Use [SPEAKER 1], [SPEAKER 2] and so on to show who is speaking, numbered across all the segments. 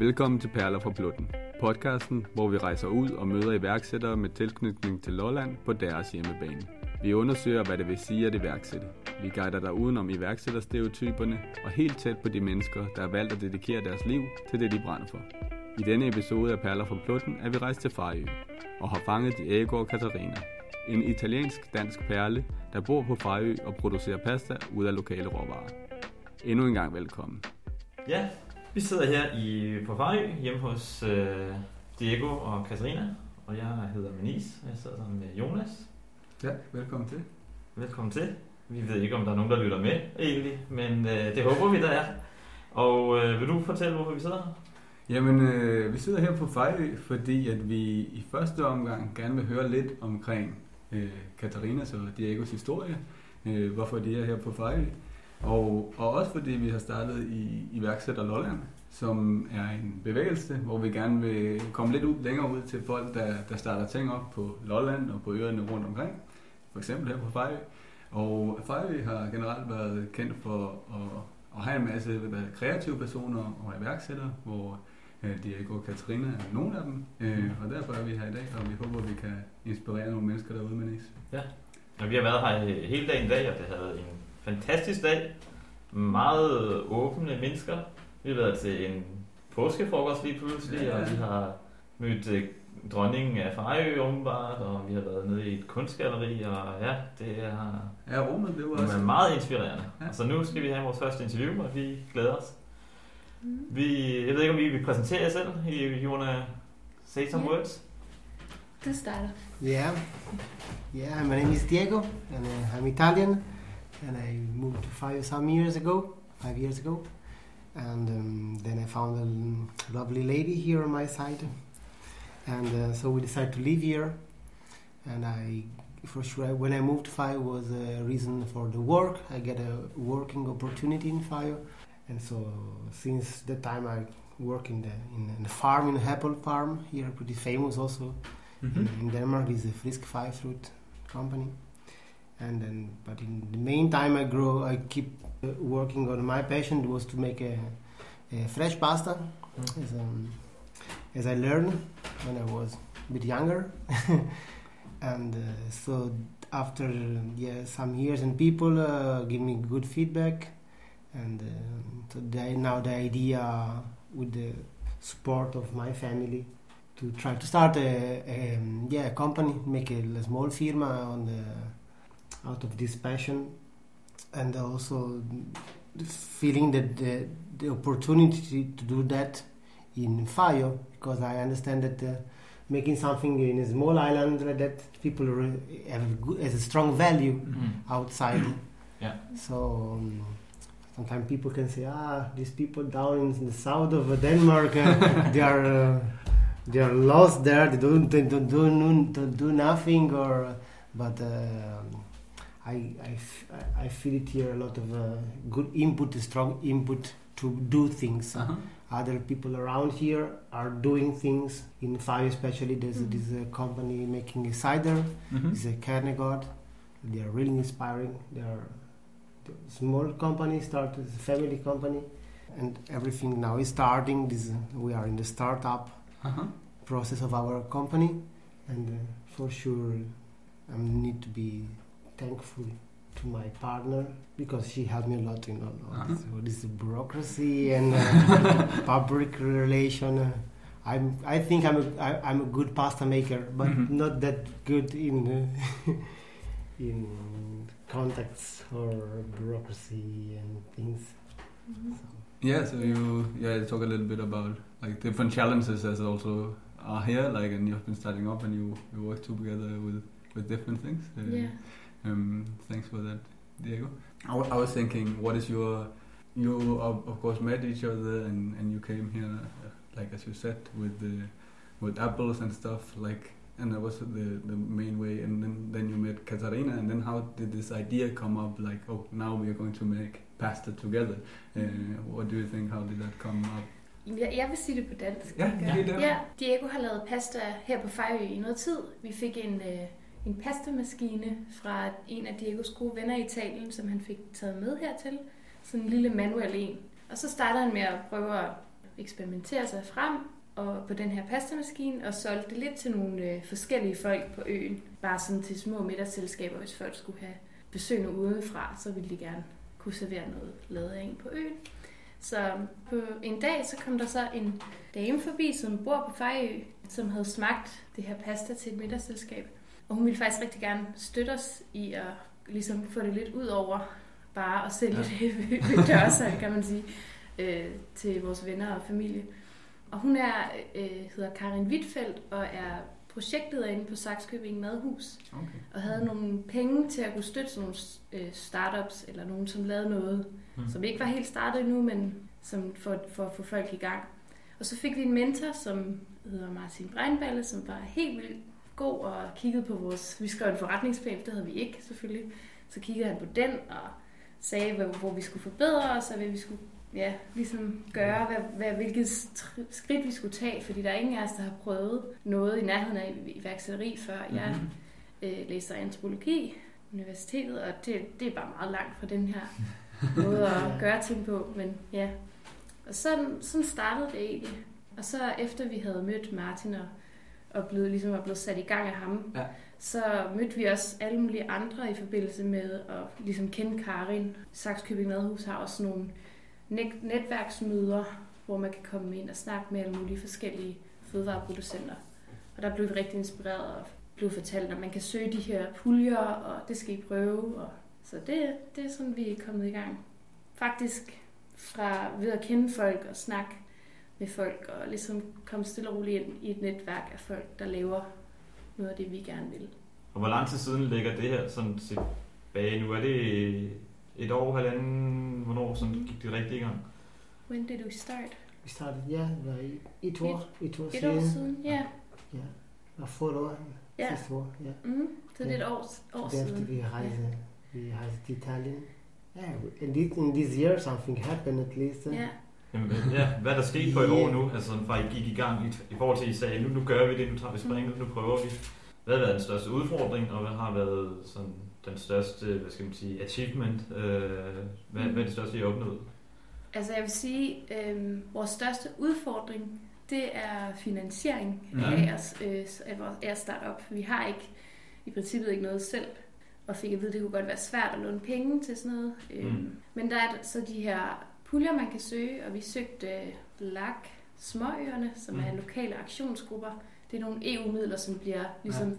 [SPEAKER 1] Velkommen til Perler fra Blutten, podcasten, hvor vi rejser ud og møder iværksættere med tilknytning til Lolland på deres hjemmebane. Vi undersøger, hvad det vil sige at iværksætte. Vi guider dig udenom iværksætterstereotyperne og helt tæt på de mennesker, der har valgt at dedikere deres liv til det, de brænder for. I denne episode af Perler fra Plutten er vi rejst til Farø og har fanget Diego og Katarina, en italiensk-dansk perle, der bor på Farø og producerer pasta ud af lokale råvarer. Endnu en gang velkommen.
[SPEAKER 2] Ja, vi sidder her i, på Farø hjemme hos øh, Diego og Katarina, og jeg hedder Manis, og jeg sidder sammen med Jonas.
[SPEAKER 1] Ja, velkommen til.
[SPEAKER 2] Velkommen til. Vi ved ikke, om der er nogen, der lytter med egentlig, men øh, det håber vi, der er. Og øh, vil du fortælle, hvorfor vi sidder her?
[SPEAKER 1] Jamen, øh, vi sidder her på Fejø, fordi at vi i første omgang gerne vil høre lidt omkring øh, Katarinas og Diegos historie, øh, hvorfor de er her på Fejø, og, og også fordi vi har startet i iværksætter Lolland, som er en bevægelse, hvor vi gerne vil komme lidt ud, længere ud til folk, der, der starter ting op på Lolland og på øerne rundt omkring, for eksempel her på Fejø. Og Fejø har generelt været kendt for at, at have en masse kreative personer og iværksættere, hvor øh, Diego og Katarina er nogle af dem, øh, og derfor er vi her i dag, og vi håber, vi kan inspirere nogle mennesker derude med Nis.
[SPEAKER 2] Ja, og vi har været her hele dagen i dag, og det har været en fantastisk dag. Meget åbne mennesker. Vi har været til en påskefrokost lige pludselig, ja, ja. og vi har mødt øh, dronningen af Fejø åbenbart, og vi har været nede i et kunstgalleri, og ja, det er,
[SPEAKER 1] Ja, rummet, det var
[SPEAKER 2] det
[SPEAKER 1] også...
[SPEAKER 2] meget inspirerende.
[SPEAKER 1] Ja.
[SPEAKER 2] Ja. Så nu skal vi have vores første interview, og vi glæder os.
[SPEAKER 3] Mm.
[SPEAKER 2] Vi, jeg ved ikke, om vi vil præsentere jer selv. You wanna say some
[SPEAKER 3] Ja.
[SPEAKER 2] words?
[SPEAKER 3] Du starter.
[SPEAKER 4] Yeah, yeah. My name is Diego, and uh, I'm Italian, and I moved to Fejø some years ago, five years ago, and um, then I found a lovely lady here on my side, and uh, so we decided to live here. And I, for sure, when I moved to Fejø was a reason for the work. I get a working opportunity in Fejø, and so since that time I work in the in, the farm in the apple farm here, pretty famous also
[SPEAKER 1] Mhm.
[SPEAKER 4] in, in Denmark is a Frisk Fejø Fruit company, and then but in the meantime I grow I keep uh, working on my passion was to make a, a fresh pasta.
[SPEAKER 2] Mm.
[SPEAKER 4] as, um, as I learned when I was a bit younger, and uh, so after yeah some years and people uh, give me good feedback, and um so the, now the idea with the support of my family to try to start a, a um, yeah a company, make a, a small firma on the out of this passion, and also the feeling that the, the opportunity to do that in Fejø because I understand that uh, making something in a small island like that people re- have a good, has a strong value
[SPEAKER 2] Mm.
[SPEAKER 4] outside.
[SPEAKER 2] Yeah.
[SPEAKER 4] So um, sometimes people can say, ah, these people down in the south of Denmark, uh, they are uh, they are lost there. They don't they don't do don't do nothing. Or but um I I, f- I- I feel it here a lot of uh, good input, strong input to do things.
[SPEAKER 1] Uh-huh.
[SPEAKER 4] Other people around here are doing things. In Fejø, especially, there's
[SPEAKER 3] Mhm.
[SPEAKER 4] this uh, company making a cider.
[SPEAKER 1] Mhm.
[SPEAKER 4] It's a Kernegården. They are really inspiring. They are small company, started as a family company, and everything now is starting. This we are in the startup
[SPEAKER 1] Uh-huh.
[SPEAKER 4] process of our company, and uh, for sure, I need to be thankful to my partner because she helped me a lot in all, all this, all this bureaucracy and uh, public relation. Uh, I'm, I think I'm a, I, I'm a good pasta maker, but
[SPEAKER 1] Mhm.
[SPEAKER 4] not that good in uh, in contacts or bureaucracy and things.
[SPEAKER 3] Mhm.
[SPEAKER 4] So,
[SPEAKER 1] Yeah, so you yeah talk a little bit about like different challenges as also are here, like and you've been starting up and you, you work together with with different things. Uh,
[SPEAKER 3] Yeah.
[SPEAKER 1] Um, thanks for that, Diego. I, I was thinking, what is your you of, course met each other and, and you came here uh, like as you said with the with apples and stuff like and that was the the main way and then then you met Katarina and then how did this idea come up like oh now we are going to make pasta together uh, what do you think how did that come up
[SPEAKER 3] Jeg, jeg vil sige det på dansk.
[SPEAKER 1] Ja, det.
[SPEAKER 3] ja, Diego har lavet pasta her på Fejø i noget tid. Vi fik en, øh, en pastamaskine fra en af Diegos gode venner i Italien, som han fik taget med hertil. Sådan en lille manuel en. Og så startede han med at prøve at eksperimentere sig frem og på den her pastamaskine, og solgte det lidt til nogle øh, forskellige folk på øen. Bare sådan til små middagsselskaber, hvis folk skulle have besøgende udefra, så ville de gerne kunne servere noget lavet af en på øen. Så på en dag, så kom der så en dame forbi, som bor på Fejø, som havde smagt det her pasta til et middagsselskab. Og hun ville faktisk rigtig gerne støtte os i at ligesom få det lidt ud over bare at sælge ja. det ved dørsalg, kan man sige, øh, til vores venner og familie. Og hun er, øh, hedder Karin Wittfeldt og er projektleder på Saxkøbing Madhus. Okay. Og havde nogle penge til at kunne støtte sådan nogle øh, startups, eller nogen, som lavede noget, mm. som ikke var helt startet endnu, men som for, for at få folk i gang. Og så fik vi en mentor, som hedder Martin Breinballe, som var helt vildt god og kiggede på vores... Vi skrev en forretningsplan, det havde vi ikke selvfølgelig. Så kiggede han på den og sagde, hvor, hvor vi skulle forbedre os, og hvad vi skulle ja, ligesom gøre, hvad, hvad, hvilket skridt vi skulle tage, fordi der er ingen af os, der har prøvet noget i nærheden af iværksætteri før. Mm-hmm. Jeg øh, læser antropologi universitetet, og det, det er bare meget langt fra den her måde at gøre ting på, men ja. Og sådan, sådan startede det egentlig. Og så efter vi havde mødt Martin og, og blevet, ligesom var blevet sat i gang af ham, ja. så mødte vi også alle mulige andre i forbindelse med at ligesom kende Karin. Saxkøbing Madhus har også nogle netværksmøder, hvor man kan komme ind og snakke med alle mulige forskellige fødevareproducenter. Og der blev vi rigtig inspireret og blev fortalt, at man kan søge de her puljer, og det skal I prøve. Og så det, det er sådan, vi er kommet i gang. Faktisk fra ved at kende folk og snakke med folk, og ligesom komme stille og roligt ind i et netværk af folk, der laver noget af det, vi gerne vil.
[SPEAKER 2] Og hvor lang tid siden ligger det her sådan tilbage nu? Er det et år, halvanden, hvornår sådan gik det rigtig i gang?
[SPEAKER 3] When did we start?
[SPEAKER 4] We started, ja, yeah, like et år,
[SPEAKER 3] et, år siden. Et år siden, ja.
[SPEAKER 4] Ja, og få et år,
[SPEAKER 3] ja. sidste år, ja. Mm, så det er et år, år
[SPEAKER 4] siden. Derefter vi rejste, vi rejste til Italien. Ja, yeah, in this, in this year something happened at least.
[SPEAKER 3] Ja.
[SPEAKER 2] Jamen, ja, hvad er der sket på et år nu? Altså fra I gik i gang i, i forhold til, at I sagde, nu, nu gør vi det, nu tager vi springet, nu prøver vi. Hvad har været den største udfordring, og hvad har været sådan den største, hvad skal man sige, achievement? Øh, hvad, hvad er det største, I har opnået?
[SPEAKER 3] Altså jeg vil sige, øh, vores største udfordring, det er finansiering mm. af, os, øh, af vores startup. Vi har ikke i princippet ikke noget selv, og fik at vide, at det kunne godt være svært at låne penge til sådan noget. Øh, mm. Men der er så de her puljer, man kan søge, og vi søgte LAC Småøerne, som mm. er lokale aktionsgrupper. Det er nogle EU-midler, som bliver ligesom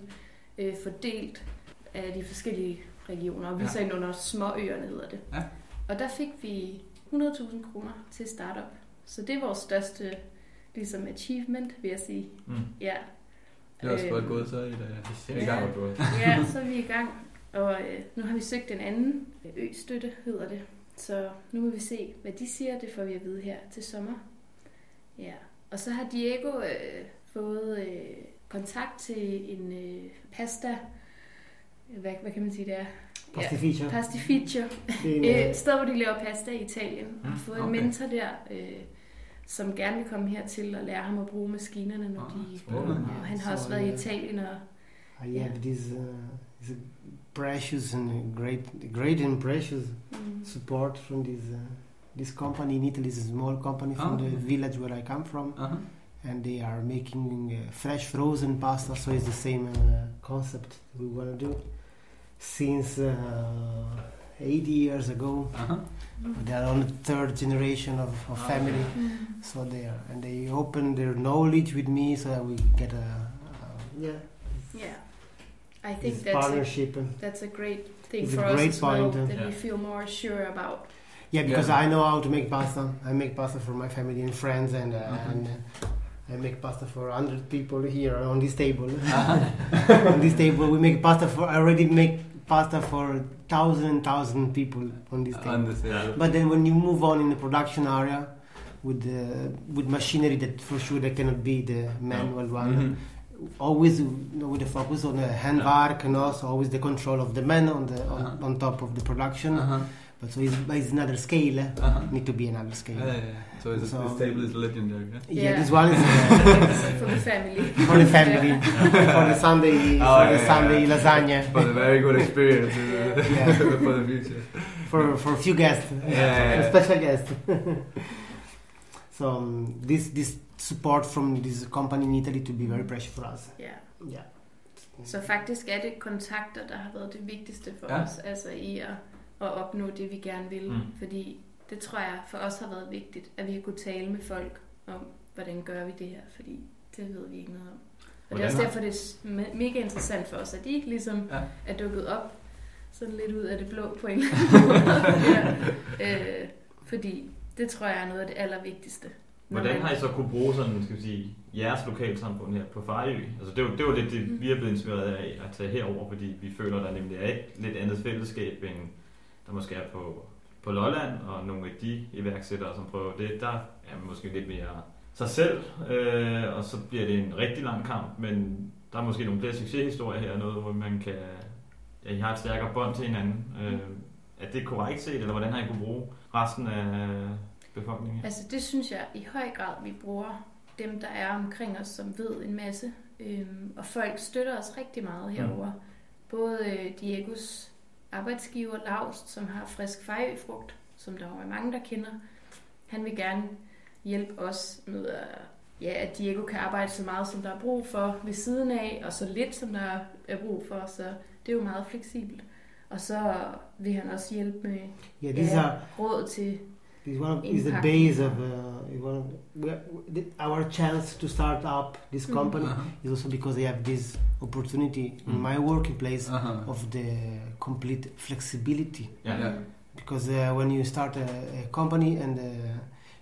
[SPEAKER 3] ja. øh, fordelt af de forskellige regioner, og vi ja. så ind under småøerne hedder det. Ja. Og der fik vi 100.000 kroner til startup. Så det er vores største ligesom achievement, vil jeg sige. Mm. Ja.
[SPEAKER 1] Det er også godt øhm, gået så i dag.
[SPEAKER 2] Det er i gang.
[SPEAKER 3] ja, så er vi i gang. Og øh, nu har vi søgt en anden ø-støtte, hedder det. Så nu må vi se, hvad de siger. Det får vi at vide her til sommer. Ja. Og så har Diego øh, fået øh, kontakt til en øh, pasta hvad, hvad kan man sige, det er?
[SPEAKER 4] Pastificio.
[SPEAKER 3] Ja, pastificio. Et sted, hvor de laver pasta i Italien. Mm, har fået okay. en mentor der, øh, som gerne vil komme hertil og lære ham at bruge maskinerne, når oh, de bruger Og han har også været i Italien. Og,
[SPEAKER 4] I have this, uh, this precious and great, great and precious mm. support from this, uh, this company in Italy. It's a small company from oh, the village where I come from. Uh -huh. And they are making uh, fresh frozen pasta, so it's the same uh, concept we want to do. since uh, 80 years ago. Uh-huh. They are on the third generation of, of oh, family, mm-hmm. so they are, and they open their knowledge with me, so that we get a, yeah.
[SPEAKER 3] Yeah, I think that's partnership. A, that's a great thing for us as well. That yeah. we feel more sure about.
[SPEAKER 4] Yeah, because yeah. I know how to make pasta. I make pasta for my family and friends, and uh, mm-hmm. and. Uh, I make pasta for 100 people here on this table. Uh-huh. on this table, we make pasta for. I already make pasta for thousand thousand people on this thing. But then when you move on in the production area with the, with machinery that for sure that cannot be the manual no. one. Mm-hmm. Always you know, with the focus on the handwork yeah. and also always the control of the man on the on, uh-huh. on top of the production. Uh-huh. But so it's, it's another scale. Uh-huh. Need to be another scale.
[SPEAKER 1] Yeah, yeah, So, so this table is legendary. Yeah,
[SPEAKER 4] yeah, this one is uh,
[SPEAKER 3] for the family.
[SPEAKER 4] For the family. for the Sunday. Oh, for the Sunday lasagna.
[SPEAKER 1] For the very good experience. Uh, for the future.
[SPEAKER 4] For for a few guests.
[SPEAKER 1] Yeah,
[SPEAKER 4] special guests. So um, this this support from this company in Italy to be very precious for us.
[SPEAKER 3] Ja.
[SPEAKER 4] Yeah.
[SPEAKER 3] Så faktisk er det kontakter, der har været det vigtigste for
[SPEAKER 1] Ja.
[SPEAKER 3] os, altså i at, at opnå det, vi gerne vil.
[SPEAKER 2] Mm.
[SPEAKER 3] Fordi det tror jeg for os har været vigtigt, at vi har kunne tale med folk om, hvordan gør vi det her, fordi det ved vi ikke noget om. Og det er
[SPEAKER 2] Hvordan
[SPEAKER 3] også derfor, det er mega interessant for os, at de ikke ligesom
[SPEAKER 1] Ja.
[SPEAKER 3] er dukket op sådan lidt ud af det blå på en eller anden måde. ja. øh, fordi det tror jeg er noget af det allervigtigste.
[SPEAKER 2] Hvordan har I så kunne bruge sådan, skal vi sige, jeres lokalsamfund her på Fejø? Altså det jo, det jo lidt det,
[SPEAKER 3] Mm.
[SPEAKER 2] vi er blevet inspireret af at tage herover, fordi vi føler, der nemlig er et lidt andet fællesskab, end der måske er på, på Lolland, og nogle af de iværksættere, som prøver det, der er måske lidt mere sig selv, øh, og så bliver det en rigtig lang kamp, men der er måske nogle flere succeshistorier her, noget, hvor man kan, ja, I har et stærkere bånd til hinanden. Øh, er det korrekt set, eller hvordan har I kunne bruge resten af befolkningen? her?
[SPEAKER 3] Altså det synes jeg i høj grad, vi bruger dem, der er omkring os, som ved en masse. Øhm, og folk støtter os rigtig meget herover. Mm. Både øh, Diegos arbejdsgiver, Laust, som har frisk fejøfrugt, som der jo er mange, der kender. Han vil gerne hjælpe os med, at, ja, at Diego kan arbejde så meget, som der er brug for ved siden af, og så lidt, som der er brug for. Så det er jo meget fleksibelt. Og så vil han også hjælpe med
[SPEAKER 4] Yeah, these
[SPEAKER 3] ja,
[SPEAKER 4] are
[SPEAKER 3] råd til
[SPEAKER 4] This one of, is the base of uh, one of the, we are, the, our chance to start up this
[SPEAKER 3] Mhm.
[SPEAKER 4] company
[SPEAKER 1] Uh-huh.
[SPEAKER 4] is also because I have this opportunity in
[SPEAKER 2] Mm.
[SPEAKER 4] my working place
[SPEAKER 1] Uh-huh.
[SPEAKER 4] of the complete flexibility.
[SPEAKER 2] Ja.
[SPEAKER 1] Ja.
[SPEAKER 4] Because uh, when you start a, a company and uh,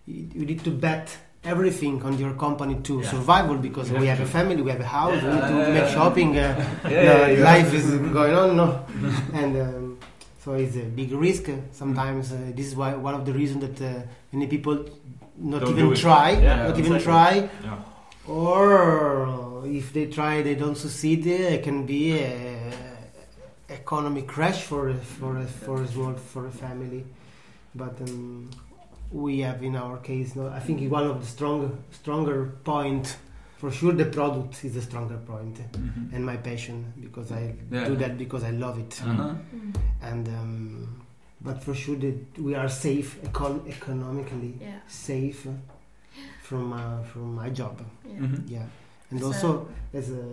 [SPEAKER 4] you, you need to bet everything on your company to
[SPEAKER 2] Yeah.
[SPEAKER 4] survival because
[SPEAKER 2] You
[SPEAKER 4] we
[SPEAKER 2] have
[SPEAKER 4] have a family, we have a house, we need to
[SPEAKER 1] yeah,
[SPEAKER 4] make shopping. Uh,
[SPEAKER 1] Yeah,
[SPEAKER 4] no,
[SPEAKER 1] yeah,
[SPEAKER 4] life
[SPEAKER 1] have-
[SPEAKER 4] is going on, no, and um, so it's a big risk. uh, Sometimes uh, this is why one of the reasons that uh, many people not
[SPEAKER 2] Don't
[SPEAKER 4] even try,
[SPEAKER 2] Yeah,
[SPEAKER 4] not even
[SPEAKER 2] exactly.
[SPEAKER 4] try,
[SPEAKER 2] Ja.
[SPEAKER 4] or if they try, they don't succeed. uh, It can be a economic crash for a, for for a small for a family. But um, we have in our case, no, I think one of the stronger stronger point. For sure, the product is a stronger point
[SPEAKER 1] Mhm.
[SPEAKER 4] and my passion because I
[SPEAKER 1] Yeah.
[SPEAKER 4] do that because I love it.
[SPEAKER 1] Uh-huh.
[SPEAKER 3] Mm.
[SPEAKER 4] And um, but for sure that we are safe econ- economically
[SPEAKER 3] Ja,
[SPEAKER 4] safe from uh, from my job.
[SPEAKER 3] ja.
[SPEAKER 1] Mhm.
[SPEAKER 4] Yeah, and
[SPEAKER 3] So-
[SPEAKER 4] also as a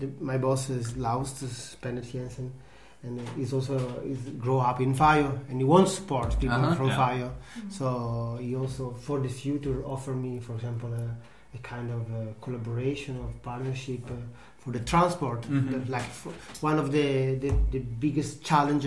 [SPEAKER 4] the, my boss is Laus Bennett Jensen, and he's also is grow up in Fejø and he wants support people
[SPEAKER 1] Uh-huh.
[SPEAKER 4] from
[SPEAKER 2] Yeah.
[SPEAKER 4] Fejø.
[SPEAKER 3] Mm.
[SPEAKER 4] So he also, for the future, offer me, for example, a, a kind of uh collaboration or partnership uh, for the transport.
[SPEAKER 1] Mhm.
[SPEAKER 4] That, like for one of the, the, the biggest challenge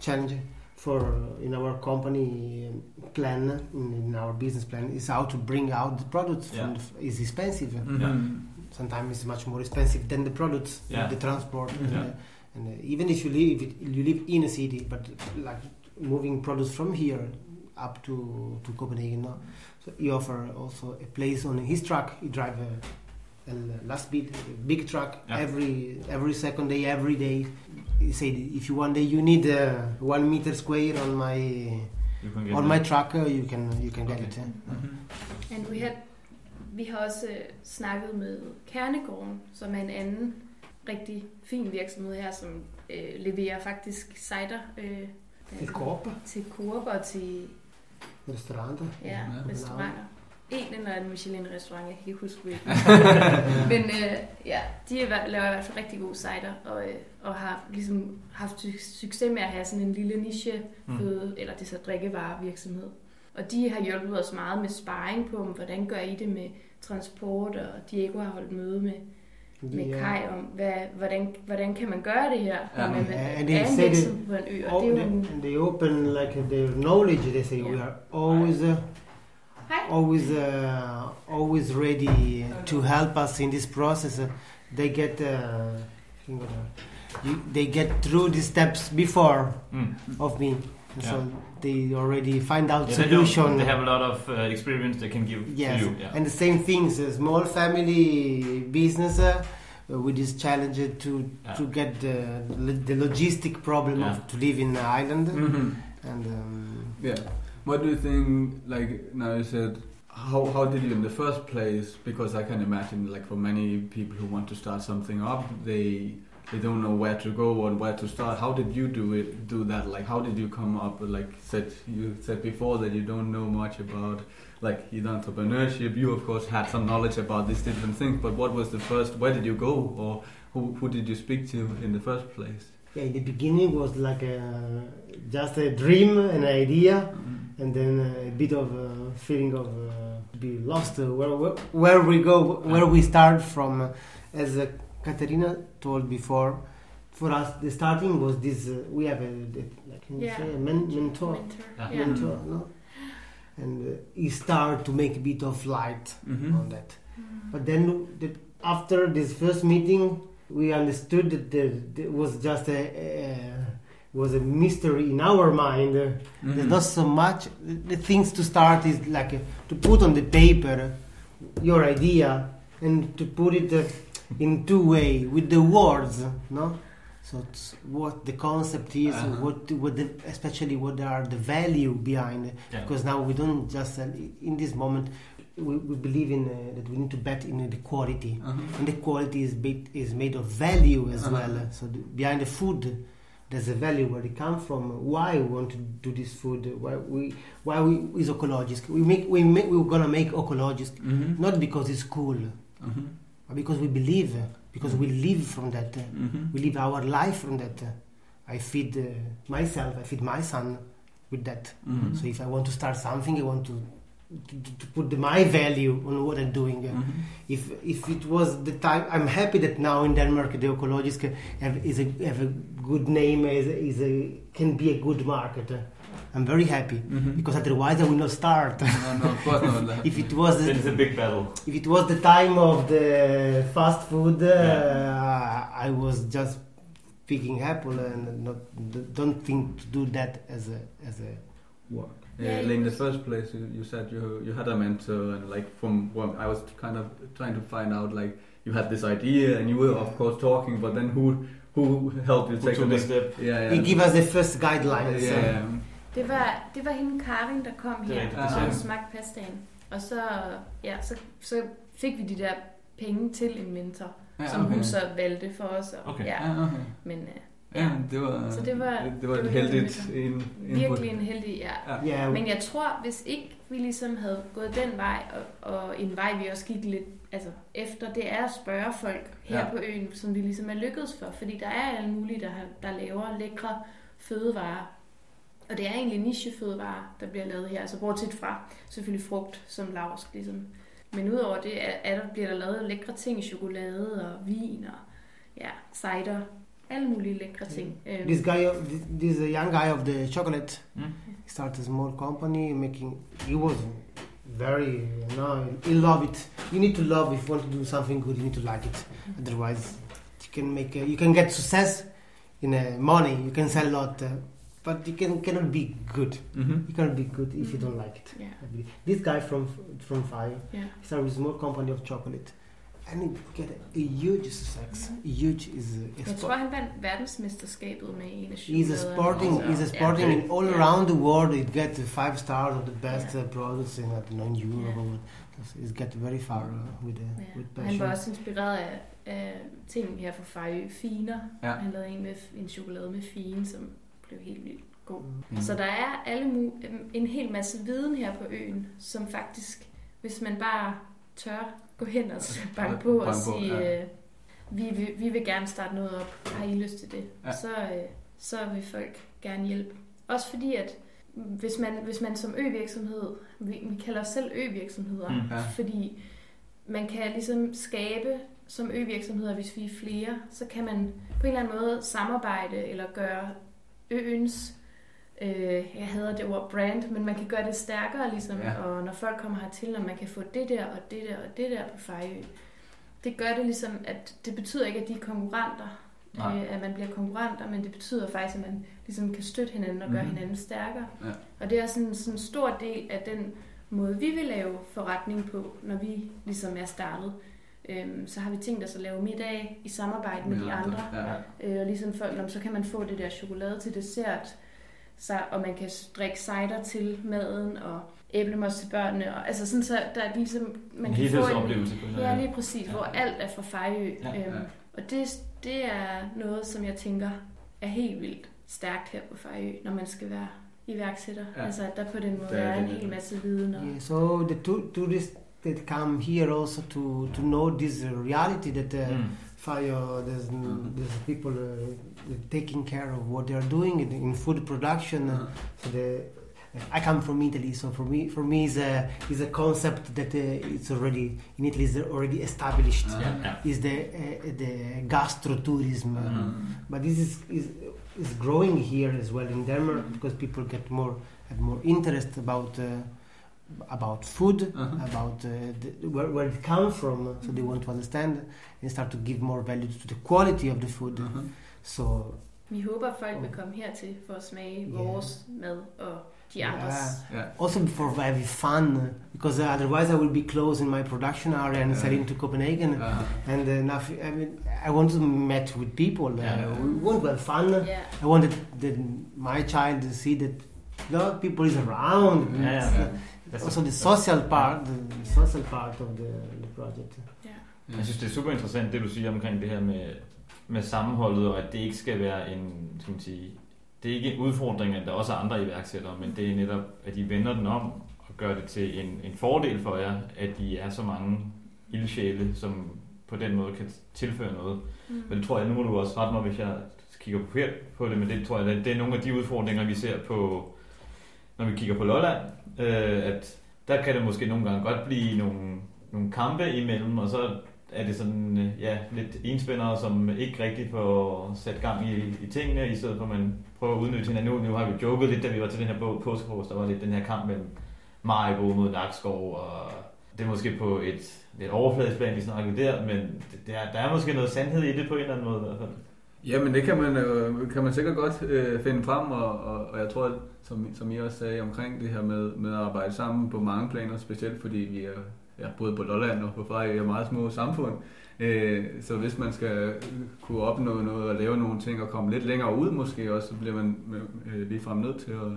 [SPEAKER 4] challenge for uh, in our company um, plan in, in our business plan is how to bring out the products.
[SPEAKER 2] Yeah.
[SPEAKER 4] From the, f- is expensive.
[SPEAKER 1] Mhm.
[SPEAKER 4] Sometimes it's much more expensive than the products,
[SPEAKER 2] Yeah.
[SPEAKER 4] the transport. And,
[SPEAKER 1] Yeah.
[SPEAKER 4] uh, and uh, even if you live if you live in a city, but like moving products from here up to to Copenhagen, no? So he offer also a place on his truck. He drive a, a last bit a big truck
[SPEAKER 2] Yeah.
[SPEAKER 4] every every second day, every day. He said if you one day you need uh, one meter square on my
[SPEAKER 2] get
[SPEAKER 4] on
[SPEAKER 2] that.
[SPEAKER 4] my truck, uh, you can you can get
[SPEAKER 2] Okay.
[SPEAKER 4] it. eh?
[SPEAKER 1] Mhm.
[SPEAKER 3] And we had, vi har også øh, snakket med Kernegården, som er en anden rigtig fin virksomhed her, som øh, leverer faktisk cider øh,
[SPEAKER 4] Til Coop,
[SPEAKER 3] til Coop og til
[SPEAKER 4] restauranter.
[SPEAKER 3] ja, restauranter. En eller anden Michelin-restaurant, jeg kan ikke huske hvilken. Men øh, ja, de er, laver i hvert fald rigtig god cider, og, øh, og har ligesom haft su- succes med at have sådan en lille niche føde, eller det så drikkevarevirksomhed. Og de har hjulpet os meget med sparring på, om hvordan gør I det med transport, og Diego har holdt møde med, med
[SPEAKER 4] Yeah.
[SPEAKER 3] Kai om, hvad, hvordan, hvordan kan man gøre det her,
[SPEAKER 1] Ja.
[SPEAKER 3] når man
[SPEAKER 4] Ja, and
[SPEAKER 3] er
[SPEAKER 4] they
[SPEAKER 3] en
[SPEAKER 4] said
[SPEAKER 3] virksomhed på en ø, og det er jo
[SPEAKER 4] they,
[SPEAKER 3] en...
[SPEAKER 4] they open like their knowledge. They say we are always, uh,
[SPEAKER 3] Hej!
[SPEAKER 4] always, uh, always ready to help us in this process. Uh, they get, uh, think what, uh, you, they get through the steps before
[SPEAKER 2] Mm.
[SPEAKER 4] of me, and so they already find out
[SPEAKER 2] Yeah, they, do.
[SPEAKER 4] solution.
[SPEAKER 2] they have a lot of uh, experience they can give
[SPEAKER 4] Yes,
[SPEAKER 2] to you. Yeah.
[SPEAKER 4] and the same things. A small family business. Uh, with this challenge to
[SPEAKER 2] Yeah.
[SPEAKER 4] to get the the logistic problem
[SPEAKER 2] Yeah.
[SPEAKER 4] of to live in the island
[SPEAKER 1] Mhm.
[SPEAKER 4] and um,
[SPEAKER 1] Yeah. What do you think? Like now you said, how how did you in the first place? Because I can imagine, like for many people who want to start something up, they they don't know where to go and where to start. How did you do it? Do that? Like, how did you come up? with, Like said you said before that you don't know much about like either entrepreneurship. You of course had some knowledge about these different things, but what was the first? Where did you go, or who who did you speak to in the first place?
[SPEAKER 4] Yeah, in the beginning was like a, just a dream, an idea, and then a bit of a feeling of uh, be lost. Uh, where, where where we go, where we start from. Uh, as uh, Katarina told before, for us the starting was this. Uh, we have a, a like can you
[SPEAKER 3] Yeah.
[SPEAKER 4] say a men- mentor,
[SPEAKER 3] Mentor.
[SPEAKER 2] Yeah.
[SPEAKER 3] Yeah.
[SPEAKER 4] mentor, no? And uh, he started to make a bit of light
[SPEAKER 1] Mm-hmm.
[SPEAKER 4] on that. But then the, after this first meeting, we understood that there, there was just a, a was a mystery in our mind. Uh,
[SPEAKER 1] Mm-hmm.
[SPEAKER 4] There's not so much. The, the things to start is like uh, to put on the paper your idea and to put it uh, in two way with the words, no. So it's what the concept is,
[SPEAKER 1] Uh-huh.
[SPEAKER 4] what what the, especially what are the value behind. it.
[SPEAKER 2] Yeah.
[SPEAKER 4] Because now we don't just sell. In this moment, we, we believe in uh, that we need to bet in the quality,
[SPEAKER 1] Uh-huh.
[SPEAKER 4] and the quality is made is made of value as
[SPEAKER 1] Uh-huh.
[SPEAKER 4] well. So the, behind the food, there's a value where it comes from. Why we want to do this food? Why we why we is ecologic? We make we make we're gonna make ecologic
[SPEAKER 1] Mm-hmm.
[SPEAKER 4] not because it's cool,
[SPEAKER 1] Mm-hmm.
[SPEAKER 4] but because we believe, because we live from that.
[SPEAKER 1] Mm-hmm.
[SPEAKER 4] We live our life from that. I feed uh, myself. I feed my son with that.
[SPEAKER 1] Mm-hmm.
[SPEAKER 4] So if I want to start something, I want to to, to put the, my value on what I'm doing.
[SPEAKER 1] Mm-hmm.
[SPEAKER 4] If if it was the time, I'm happy that now in Denmark the ecologisk have, is a have a good name, is a, is a can be a good market. I'm very happy
[SPEAKER 1] Mm-hmm.
[SPEAKER 4] because otherwise I will not start.
[SPEAKER 1] no, no, of course not.
[SPEAKER 4] If it was
[SPEAKER 2] It's a big battle.
[SPEAKER 4] if it was the time of the fast food, uh,
[SPEAKER 2] Yeah.
[SPEAKER 4] I was just picking apple and not don't think to do that as a as a work.
[SPEAKER 1] Yeah,
[SPEAKER 3] Yeah,
[SPEAKER 1] in the first place, you, you said you you had a mentor, and like from what I was kind of trying to find out, like you had this idea, and you were of course talking, but then who who helped you
[SPEAKER 2] Who
[SPEAKER 1] take
[SPEAKER 2] took
[SPEAKER 1] the
[SPEAKER 2] the step?
[SPEAKER 1] Yeah, yeah.
[SPEAKER 4] He give us the first guidelines.
[SPEAKER 1] yeah, yeah.
[SPEAKER 3] Det var, det var hende Karin, der kom
[SPEAKER 2] er
[SPEAKER 3] her
[SPEAKER 2] rigtigt,
[SPEAKER 1] det
[SPEAKER 3] og smagte pastaen. Og så, ja, så, så fik vi de der penge til en mentor,
[SPEAKER 1] ja
[SPEAKER 3] som hun så valgte for os. Og,
[SPEAKER 2] Okay.
[SPEAKER 3] Ja,
[SPEAKER 1] Ja, okay.
[SPEAKER 3] men øh,
[SPEAKER 1] Ja, det var,
[SPEAKER 3] Så det var-
[SPEAKER 1] det, det var
[SPEAKER 3] det
[SPEAKER 1] et
[SPEAKER 3] var
[SPEAKER 1] heldigt
[SPEAKER 3] heldigt.
[SPEAKER 1] in,
[SPEAKER 3] virkelig en heldig, ja.
[SPEAKER 1] Ja.
[SPEAKER 4] Yeah,
[SPEAKER 3] Men jeg tror, hvis ikke vi ligesom havde gået den vej, og, og en vej, vi også gik lidt altså, efter, det er at spørge folk her
[SPEAKER 1] Ja.
[SPEAKER 3] ja. på øen, som vi ligesom er lykkedes for. Fordi der er alle mulige, der, har, der laver lækre fødevarer. Og det er egentlig nichefødevarer, der bliver lavet her. Altså bortset fra selvfølgelig frugt, som Lars ligesom. Men udover det er, er der, bliver der lavet lækre ting, chokolade og vin og ja, cider. Alle mulige lækre ting. Øhm,
[SPEAKER 4] this guy, this, this young guy of the chocolate,
[SPEAKER 2] Mm.
[SPEAKER 4] he started a small company making. He was very, you know, he love it. You need to love if you want to do something good. You need to like it. Otherwise, you can make, a, you can get success in uh, money. You can sell a lot, uh, but you can cannot be good.
[SPEAKER 1] Mm-hmm.
[SPEAKER 4] You cannot be good if you don't like it.
[SPEAKER 3] Ja,
[SPEAKER 4] I believe. This guy from from Fejø,
[SPEAKER 3] ja.
[SPEAKER 4] he started with a small company of chocolate, and he get a, a huge success. A huge is a, a
[SPEAKER 3] Jeg
[SPEAKER 4] sport-
[SPEAKER 3] tror, han vandt verdensmesterskabet med en
[SPEAKER 4] He's a sporting.
[SPEAKER 3] også.
[SPEAKER 4] He's a sporting
[SPEAKER 2] okay.
[SPEAKER 4] in all
[SPEAKER 3] Yeah.
[SPEAKER 4] around the world. It gets five stars of the best
[SPEAKER 3] Yeah.
[SPEAKER 4] uh, products in, I don't know, in Europe.
[SPEAKER 3] Yeah.
[SPEAKER 4] It's get very far uh, with, uh,
[SPEAKER 3] Ja.
[SPEAKER 4] with
[SPEAKER 3] Og han
[SPEAKER 4] passion.
[SPEAKER 3] var også inspireret af, af ting her fra Fejø. Finer.
[SPEAKER 1] Ja.
[SPEAKER 3] Han lavede en med en chokolade med fine, som blev helt vildt god.
[SPEAKER 1] Mm.
[SPEAKER 3] Så der er alle en hel masse viden her på øen, som faktisk, hvis man bare tør gå hen og banke på og sige,
[SPEAKER 1] ja.
[SPEAKER 3] øh, vi, vil, vi vil gerne starte noget op, har I lyst til det?
[SPEAKER 1] Ja.
[SPEAKER 3] Så, øh, så vil folk gerne hjælpe. Også fordi, at hvis man, hvis man som ø-virksomhed, vi, vi kalder os selv ø-virksomheder,
[SPEAKER 2] Mm.
[SPEAKER 1] Ja.
[SPEAKER 3] fordi man kan ligesom skabe som ø-virksomheder, hvis vi er flere, så kan man på en eller anden måde samarbejde eller gøre øens, øh, jeg hader det ord brand, men man kan gøre det stærkere ligesom,
[SPEAKER 1] Ja.
[SPEAKER 3] og når folk kommer hertil, og man kan få det der og det der og det der på Fejø, det gør det ligesom, at det betyder ikke, at de er konkurrenter,
[SPEAKER 1] Nej.
[SPEAKER 3] øh, at man bliver konkurrenter, men det betyder faktisk, at man ligesom kan støtte hinanden og gøre
[SPEAKER 1] Mhm.
[SPEAKER 3] hinanden stærkere.
[SPEAKER 1] Ja.
[SPEAKER 3] Og det er sådan, sådan en stor del af den måde, vi vil lave forretning på, når vi ligesom er startet. Øhm, så har vi tænkt os at lave middag i samarbejde med de andre.
[SPEAKER 1] Ja.
[SPEAKER 3] Øh, og ligesom folk, "Nå, men så kan man få det der chokolade til dessert, så, og man kan drikke cider til maden, og æblemos til børnene. Og, altså sådan, så der er ligesom, man
[SPEAKER 2] En
[SPEAKER 3] kan få en,
[SPEAKER 2] eller
[SPEAKER 3] Ja, lige præcis,
[SPEAKER 2] Ja.
[SPEAKER 3] hvor alt er fra Fejø.
[SPEAKER 2] Ja,
[SPEAKER 3] øhm,
[SPEAKER 1] ja.
[SPEAKER 3] Og det, Det er noget, som jeg tænker er helt vildt stærkt her på Fejø, når man skal være iværksætter.
[SPEAKER 1] Ja.
[SPEAKER 3] Ja. Altså, at der på den måde
[SPEAKER 1] er
[SPEAKER 3] en
[SPEAKER 1] det.
[SPEAKER 3] hel masse viden. Og,
[SPEAKER 4] Yeah, so the tourists that come here also to, to know this reality that uh,
[SPEAKER 2] Mm.
[SPEAKER 4] fire there's,
[SPEAKER 1] Mhm.
[SPEAKER 4] there's people uh, taking care of what they are doing in, in food production. Uh, so the I come from Italy, so for me, for me, is a is a concept that uh, it's already in Italy is already established.
[SPEAKER 1] Uh-huh.
[SPEAKER 2] Ja, ja.
[SPEAKER 4] Is the uh, the gastrotourism,
[SPEAKER 1] Mhm.
[SPEAKER 4] but this is, is is growing here as well in Denmark
[SPEAKER 1] Mhm.
[SPEAKER 4] because people get more have more interest about uh, about food,
[SPEAKER 1] Uh-huh.
[SPEAKER 4] about uh, the, where, where it comes from, uh, so they want to understand and start to give more value to the quality of the food.
[SPEAKER 1] Mhm.
[SPEAKER 4] So
[SPEAKER 3] vi håber, at folk vil komme hertil for at smage
[SPEAKER 4] Ja.
[SPEAKER 3] vores mad og de
[SPEAKER 4] Ja.
[SPEAKER 3] andres.
[SPEAKER 1] Ja.
[SPEAKER 4] also for having fun, uh, because uh, otherwise I will be close in my production area and
[SPEAKER 1] Yeah.
[SPEAKER 4] selling to Copenhagen.
[SPEAKER 1] Aha.
[SPEAKER 4] And uh, now, I mean, I want to meet with people. Uh,
[SPEAKER 1] Yeah.
[SPEAKER 4] We want to have fun.
[SPEAKER 3] Ja.
[SPEAKER 4] I wanted that, that my child to see that a lot of people is around.
[SPEAKER 2] Ja, ja, Altså,
[SPEAKER 4] Also the social part, the social part of the, the project.
[SPEAKER 2] Jeg synes, det er super interessant, det du siger omkring det her med, med sammenholdet, og at det ikke skal være en, skal man sige, det er ikke en udfordring, at der også er andre iværksættere, men det er netop, at I vender den om og gør det til en, en fordel for jer, at I er så mange ildsjæle, som på den måde kan tilføre noget.
[SPEAKER 3] Mm.
[SPEAKER 2] Men det tror jeg, nu må du også rette mig, hvis jeg kigger forkert på det, men det tror jeg, at det er nogle af de udfordringer, vi ser på, når vi kigger på Lolland, øh, at der kan det måske nogle gange godt blive nogle, nogle kampe imellem, og så er det sådan, øh, ja, lidt enspændere, som ikke rigtig får sat gang i, i tingene, i stedet for at man prøver at udnytte hinanden. Nu, nu har vi joket lidt, da vi var til den her bog- påskefrokost, der var lidt den her kamp mellem Maribo mod Nakskov, og det er måske på et lidt overfladisk plan, vi snakker der, men det, det er, der er måske noget sandhed i det på en eller anden måde i hvert fald.
[SPEAKER 1] Jamen det kan man, øh, kan man sikkert godt øh, finde frem, og, og, og jeg tror, at, som, som I også sagde omkring det her med, med at arbejde sammen på mange planer, specielt fordi vi er ja, både på Lolland og på Fejø er meget små samfund. Øh, så hvis man skal kunne opnå noget og lave nogle ting og komme lidt længere ud måske også, så bliver man øh, ligefrem nødt til at,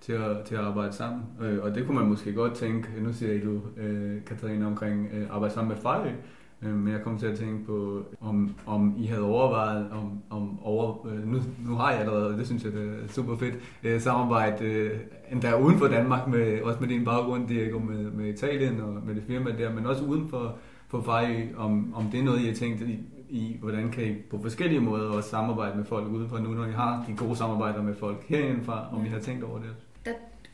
[SPEAKER 1] til at, til at arbejde sammen. Øh, og det kunne man måske godt tænke, nu siger I du, øh, Katarina, omkring øh, arbejde sammen med Fejø, men jeg kom til at tænke på, om, om I havde overvejet, om, om over, øh, nu, nu har jeg allerede, det synes jeg det er super fedt, øh, samarbejde øh, endda uden for Danmark, med, også med din baggrund, Diego, med, med Italien og med det firma der, men også uden for, for Fejø, om, om det er noget, I har tænkt i, i, hvordan kan I på forskellige måder også samarbejde med folk udenfor nu, når I har de gode samarbejder med folk herindefra, om I har tænkt over det?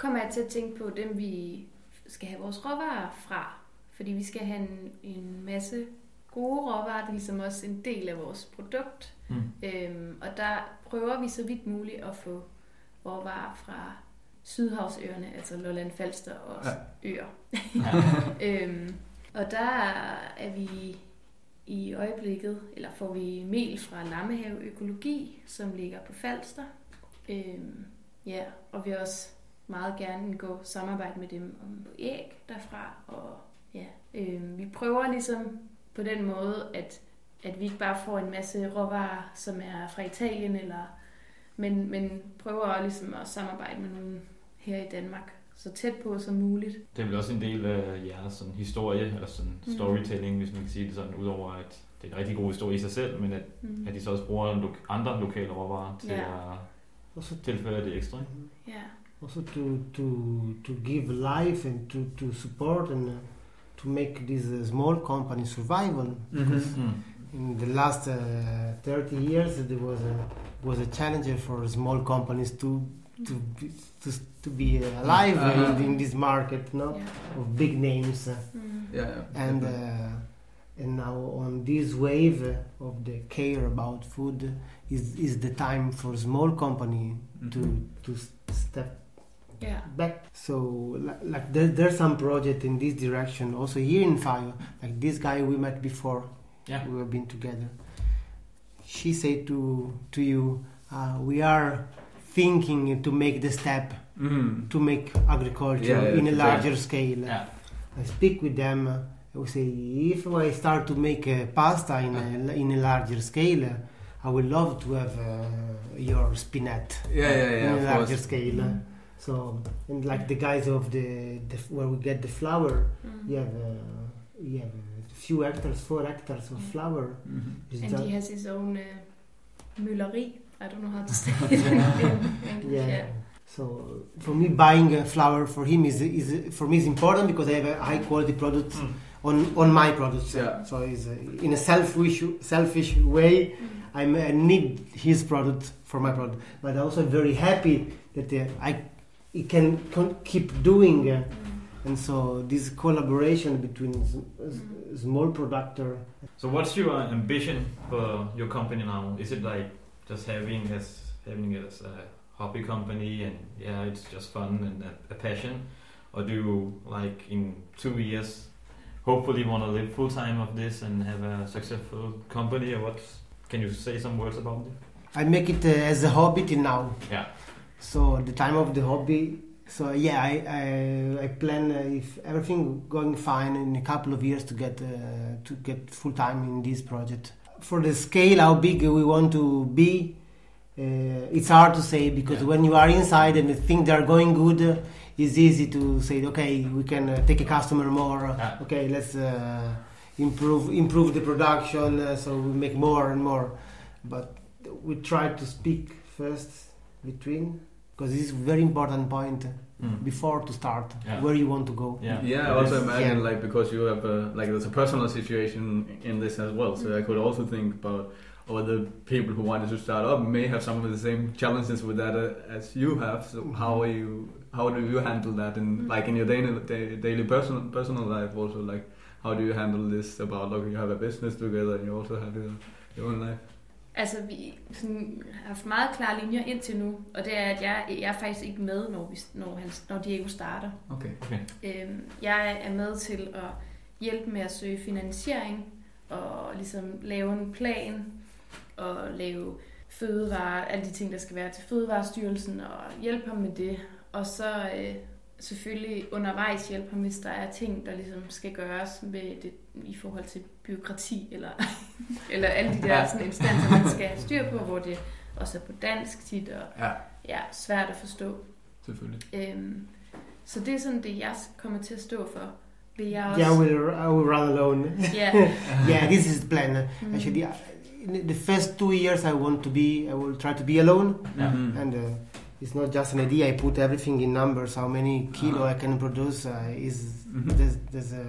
[SPEAKER 3] kommer jeg til at tænke på dem, vi skal have vores råvarer fra. Fordi vi skal have en, en masse gode råvarer, det er ligesom også en del af vores produkt.
[SPEAKER 2] Mm.
[SPEAKER 3] Øhm, og der prøver vi så vidt muligt at få råvarer fra Sydhavsøerne, altså Lolland Falster og ja. øer. Øhm, og der er vi i øjeblikket, eller får vi mel fra Lammehave Økologi, som ligger på Falster. Øhm, ja, og vi også meget gerne gå samarbejde med dem om æg derfra. Og ja, øhm, vi prøver ligesom på den måde, at, at vi ikke bare får en masse råvarer, som er fra Italien, eller, men, men prøver også ligesom at samarbejde med nogen her i Danmark, så tæt på som muligt.
[SPEAKER 2] Det er vel også en del af jeres sådan, historie, eller sådan
[SPEAKER 3] Mm.
[SPEAKER 2] storytelling, hvis man kan sige det sådan, udover at det er en rigtig god historie i sig selv, men at,
[SPEAKER 3] Mm.
[SPEAKER 2] at de så også bruger lo- andre lokale råvarer til
[SPEAKER 3] Ja.
[SPEAKER 2] at
[SPEAKER 4] Also,
[SPEAKER 2] tilføre det ekstra. ikke?
[SPEAKER 3] Ja.
[SPEAKER 4] also to to to give life and to to support and uh, to make this uh, small company survival.
[SPEAKER 1] Mm-hmm.
[SPEAKER 2] Mm.
[SPEAKER 4] In the last uh, 30 years, there was a was a challenge for small companies to to be, to, to be uh, alive
[SPEAKER 1] Uh-huh.
[SPEAKER 4] in, in this market, no,
[SPEAKER 3] Ja.
[SPEAKER 4] of big names. Uh,
[SPEAKER 3] Mm.
[SPEAKER 1] Ja, ja.
[SPEAKER 4] and uh, and now on this wave of the care about food is is the time for small company to
[SPEAKER 1] Mhm.
[SPEAKER 4] to s- step
[SPEAKER 3] Ja.
[SPEAKER 4] back. So like, like there, there's some project in this direction also here in Fejø. Like this guy we met before,
[SPEAKER 2] Ja.
[SPEAKER 4] we have been together. She said to to you, uh, we are thinking to make the step
[SPEAKER 1] Mm.
[SPEAKER 4] to make agriculture
[SPEAKER 1] Yeah, yeah,
[SPEAKER 4] in a
[SPEAKER 1] yeah.
[SPEAKER 4] larger scale. I speak with them. I would say if I start to make uh, pasta in a, in a larger scale, uh, I would love to have uh, your spinet
[SPEAKER 1] Yeah, yeah, yeah,
[SPEAKER 4] in a larger
[SPEAKER 1] course.
[SPEAKER 4] scale. uh, So and like the guys of the, the where we get the flour,
[SPEAKER 3] Mm.
[SPEAKER 4] you have uh, he have a few hectares, four hectares of
[SPEAKER 3] Yeah.
[SPEAKER 4] flower.
[SPEAKER 1] Mm-hmm.
[SPEAKER 3] And
[SPEAKER 4] just-
[SPEAKER 3] he has his own uh, mølleri. I don't know how to say it in English.
[SPEAKER 4] yeah.
[SPEAKER 3] Yeah.
[SPEAKER 4] So for me, buying a flower for him is is for me is important because I have a high quality product
[SPEAKER 2] Mm.
[SPEAKER 4] on on my products.
[SPEAKER 1] Yeah.
[SPEAKER 4] So it's uh, in a selfish selfish way.
[SPEAKER 3] Mm.
[SPEAKER 4] I'm, I need his product for my product, but I'm also very happy that uh, I he can keep doing. Uh, and so this collaboration between small producer.
[SPEAKER 2] So what's your ambition for your company now? Is it like just having as having it as a hobby company and yeah, it's just fun and a, a passion, or do you like in two years hopefully want to live full time of this and have a successful company, or what? Can you say some words about it?
[SPEAKER 4] I make it uh, as a hobby till now.
[SPEAKER 2] Yeah.
[SPEAKER 4] So the time of the hobby. So yeah, I I, I plan uh, if everything going fine in a couple of years to get uh, to get full time in this project. For the scale, how big we want to be, uh, it's hard to say because
[SPEAKER 2] Yeah.
[SPEAKER 4] when you are inside and the things are going good, uh, it's easy to say, okay, we can uh, take a customer more.
[SPEAKER 2] Yeah.
[SPEAKER 4] Okay, let's uh, improve improve the production uh, so we make more and more. But we try to speak first between because this is very important point
[SPEAKER 2] Mm.
[SPEAKER 4] before to start
[SPEAKER 2] Yeah.
[SPEAKER 4] where you want to go.
[SPEAKER 2] Yeah.
[SPEAKER 1] Yeah, I also imagine
[SPEAKER 4] Yeah.
[SPEAKER 1] like because you have a like there's a personal situation in this as well. So I could also think about or the people who wanted to start up may have some of the same challenges with that uh, as you have. So how are you? How do you handle that in
[SPEAKER 3] Mm.
[SPEAKER 1] like in your daily da- daily personal personal life? Also, like how do you handle this about like you have a business together and you also have your, your own life?
[SPEAKER 3] Altså, vi sådan, har haft meget klare linjer indtil nu, og det er, at jeg, jeg er faktisk ikke med, når, vi, når, han, når Diego starter.
[SPEAKER 1] Okay.
[SPEAKER 2] Okay.
[SPEAKER 3] Øhm, jeg er med til at hjælpe med at søge finansiering, og ligesom lave en plan, og lave fødevare, alle de ting, der skal være til Fødevarestyrelsen, og hjælpe ham med det. Og så øh, selvfølgelig undervejs hjælpe ham, hvis der er ting, der ligesom skal gøres med det, i forhold til byråkrati, eller, eller alle de der
[SPEAKER 1] Ja.
[SPEAKER 3] sådan instanser, man skal have styr på, hvor det også er på dansk tit, og
[SPEAKER 1] Ja,
[SPEAKER 3] ja, svært at forstå.
[SPEAKER 1] selvfølgelig.
[SPEAKER 3] Øhm, så det er sådan det, jeg kommer til at stå for. Vil jeg også...
[SPEAKER 4] Yeah, I will, I will run alone.
[SPEAKER 3] Ja.
[SPEAKER 4] yeah, this is the plan.
[SPEAKER 3] Mm.
[SPEAKER 4] Actually, I- in the first two years, I want to be, I will try to be alone,
[SPEAKER 2] Yeah.
[SPEAKER 1] Mhm.
[SPEAKER 4] and uh, it's not just an idea. I put everything in numbers. How many kilo
[SPEAKER 1] Uh-huh.
[SPEAKER 4] I can produce uh, is
[SPEAKER 1] Mhm.
[SPEAKER 4] there's, there's a,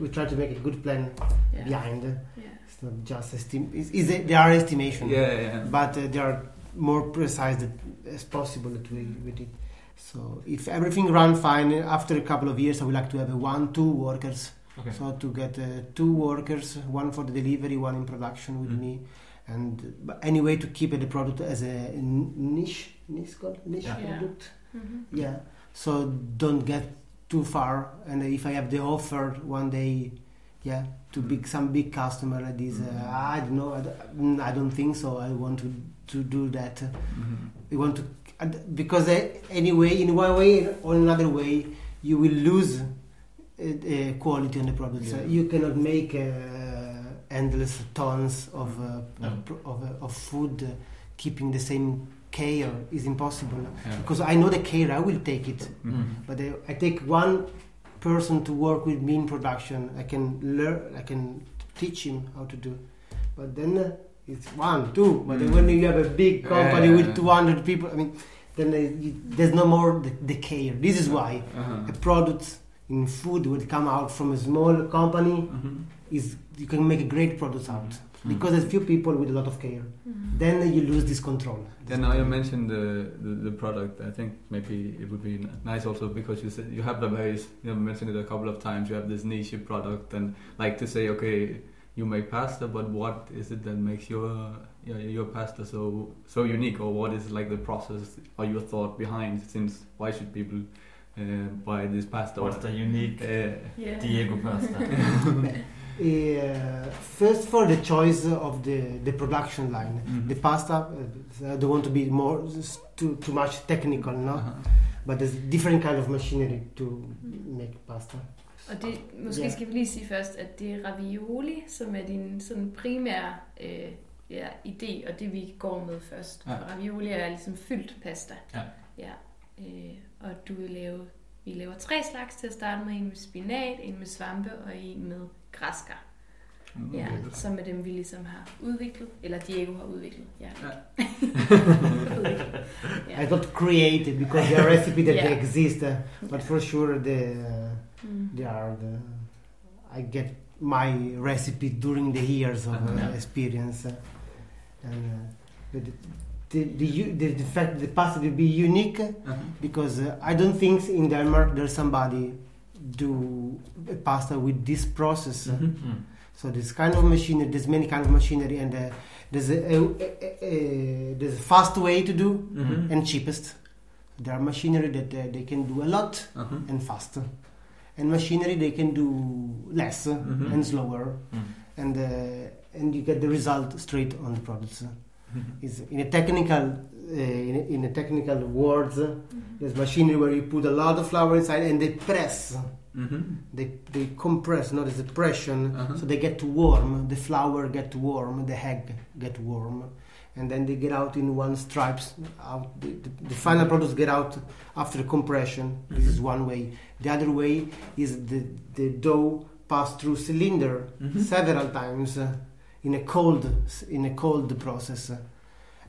[SPEAKER 4] we try to make a good plan
[SPEAKER 3] Ja.
[SPEAKER 4] behind.
[SPEAKER 3] Ja.
[SPEAKER 4] It's not just estim. It's, it's there are estimation,
[SPEAKER 1] Yeah, yeah.
[SPEAKER 4] but uh, they are more precise that, as possible that we, we did. So if everything run fine after a couple of years, I would like to have a one two workers.
[SPEAKER 2] Okay.
[SPEAKER 4] So to get uh, two workers, one for the delivery, one in production with
[SPEAKER 2] Mm.
[SPEAKER 4] me, and uh, but anyway to keep the product as a niche, niche called niche
[SPEAKER 2] Yeah.
[SPEAKER 3] Yeah.
[SPEAKER 4] product.
[SPEAKER 3] Mhm.
[SPEAKER 4] Yeah. So don't get too far, and if I have the offer one day, yeah, to big some big customer like this,
[SPEAKER 1] Mm.
[SPEAKER 4] uh, I don't know, I don't, I don't think so. I want to to do that.
[SPEAKER 1] Mhm.
[SPEAKER 4] We want to because uh, anyway, in one way or another way, you will lose uh, uh, quality on the product. So you cannot make uh, endless tons of uh,
[SPEAKER 2] No.
[SPEAKER 4] of, of, uh, of food uh, keeping the same care is impossible.
[SPEAKER 1] Yeah.
[SPEAKER 4] Because I know the care, I will take it.
[SPEAKER 1] Mhm.
[SPEAKER 4] But I, I take one person to work with me in production. I can learn. I can teach him how to do. But then uh, it's one, two. But then
[SPEAKER 1] Mm.
[SPEAKER 4] when you have a big company
[SPEAKER 1] Yeah.
[SPEAKER 4] with 200 people, I mean, then uh, there's no more the, the care. This is why
[SPEAKER 1] Uh-huh.
[SPEAKER 4] a product in food will come out from a small company.
[SPEAKER 1] Mhm.
[SPEAKER 4] Is you can make a great product out
[SPEAKER 1] Mm.
[SPEAKER 4] because there's few people with a lot of care.
[SPEAKER 3] Mhm.
[SPEAKER 4] Then you lose this control.
[SPEAKER 1] Yeah, now you mentioned the, the, the product. I think maybe it would be nice also because you said you have the very you have mentioned it a couple of times. You have this niche product and like to say, okay, you make pasta, but what is it that makes your your, your pasta so so unique, or what is like the process or your thought behind? Since why should people uh, buy this pasta?
[SPEAKER 2] What's the unique
[SPEAKER 1] Uh,
[SPEAKER 3] Ja.
[SPEAKER 2] Diego pasta?
[SPEAKER 4] Uh, first, for the choice of the, the production line,
[SPEAKER 1] Mhm.
[SPEAKER 4] the pasta. Uh, don't want to be more too too much technical, no.
[SPEAKER 1] uh-huh.
[SPEAKER 4] But there's different kind of machinery to make pasta.
[SPEAKER 3] Og det, måske
[SPEAKER 4] Ja.
[SPEAKER 3] skal vi lige sige først, at det er ravioli, som er din sådan primære øh, ja, idé, og det vi går med først.
[SPEAKER 1] Ja.
[SPEAKER 3] Ja. Ravioli er ligesom fyldt pasta.
[SPEAKER 2] Ja.
[SPEAKER 3] ja. Øh, og du vil lave, vi laver tre slags til at starte med. En med spinat, en med svampe og en med græskar.
[SPEAKER 1] Mm,
[SPEAKER 3] Ja,
[SPEAKER 1] okay.
[SPEAKER 3] som er dem, vi ligesom har udviklet, eller Diego har udviklet. Ja.
[SPEAKER 1] Ja.
[SPEAKER 3] ja.
[SPEAKER 4] I don't create it because they are recipe that
[SPEAKER 3] Yeah.
[SPEAKER 4] exist, uh, but for sure they uh,
[SPEAKER 3] Mm.
[SPEAKER 4] they are the. I get my recipe during the years of uh,
[SPEAKER 1] Yeah.
[SPEAKER 4] experience, uh, and uh, but the the, the, the, the fact the pasta will be unique
[SPEAKER 1] Uh-huh.
[SPEAKER 4] because uh, I don't think in Denmark there's somebody do a pasta with this process. uh,
[SPEAKER 1] Mhm.
[SPEAKER 2] Mm.
[SPEAKER 4] So this kind of machinery, there's many kind of machinery, and uh, there's a, a, a, there's a fast way to do
[SPEAKER 1] Mhm.
[SPEAKER 4] and cheapest. There are machinery that uh, they can do a lot
[SPEAKER 1] Uh-huh.
[SPEAKER 4] and faster, and machinery they can do less
[SPEAKER 1] Mhm.
[SPEAKER 4] and slower,
[SPEAKER 2] Mm.
[SPEAKER 4] and uh, and you get the result straight on the products. Is in a technical in, a, in a technical words, uh,
[SPEAKER 3] Mm-hmm.
[SPEAKER 4] there's machinery where you put a lot of flour inside and they press.
[SPEAKER 1] Mhm.
[SPEAKER 4] They, they compress, not as a pressure,
[SPEAKER 1] Uh-huh.
[SPEAKER 4] so they get to warm. The flour get warm, the egg get warm, and then they get out in one stripes. Out the, the, the final products get out after compression. This is
[SPEAKER 1] Mhm.
[SPEAKER 4] one way. The other way is the the dough pass through cylinder
[SPEAKER 1] Mhm.
[SPEAKER 4] several times uh, in a cold in a cold process.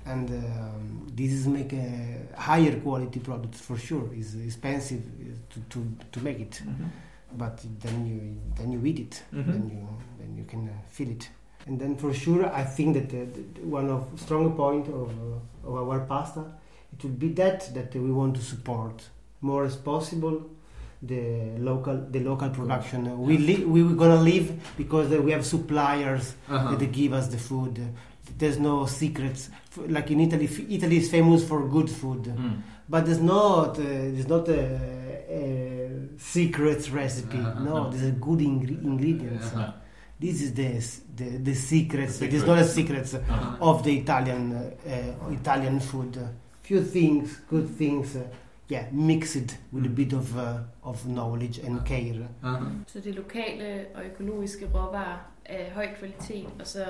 [SPEAKER 4] And um, this is make a higher quality product for sure. It's expensive uh, to, to, to make it
[SPEAKER 1] Mhm.
[SPEAKER 4] but then you then you eat it
[SPEAKER 1] Mhm.
[SPEAKER 4] then you then you can uh, feel it and then for sure i think that uh, one of strong point of, uh, of our pasta it will be that that we want to support more as possible the local the local production we li- we were gonna live because we have suppliers
[SPEAKER 1] Uh-huh.
[SPEAKER 4] that give us the food there's no secrets like in italy italy is famous for good food
[SPEAKER 2] Mm.
[SPEAKER 4] but there's not uh, there's not a, a secret recipe.
[SPEAKER 1] Uh-huh.
[SPEAKER 4] No, there's a good ingre- ingredients.
[SPEAKER 1] Uh-huh.
[SPEAKER 4] This is the the, the secrets.
[SPEAKER 2] The
[SPEAKER 4] It is not a secret
[SPEAKER 1] Uh-huh.
[SPEAKER 4] of the Italian uh, Italian food. few things, good things. Uh, yeah, mixed with a
[SPEAKER 1] Mm.
[SPEAKER 4] bit of uh, of knowledge and care.
[SPEAKER 1] Uh-huh.
[SPEAKER 3] Så det lokale og økologiske råvarer af høj kvalitet, og så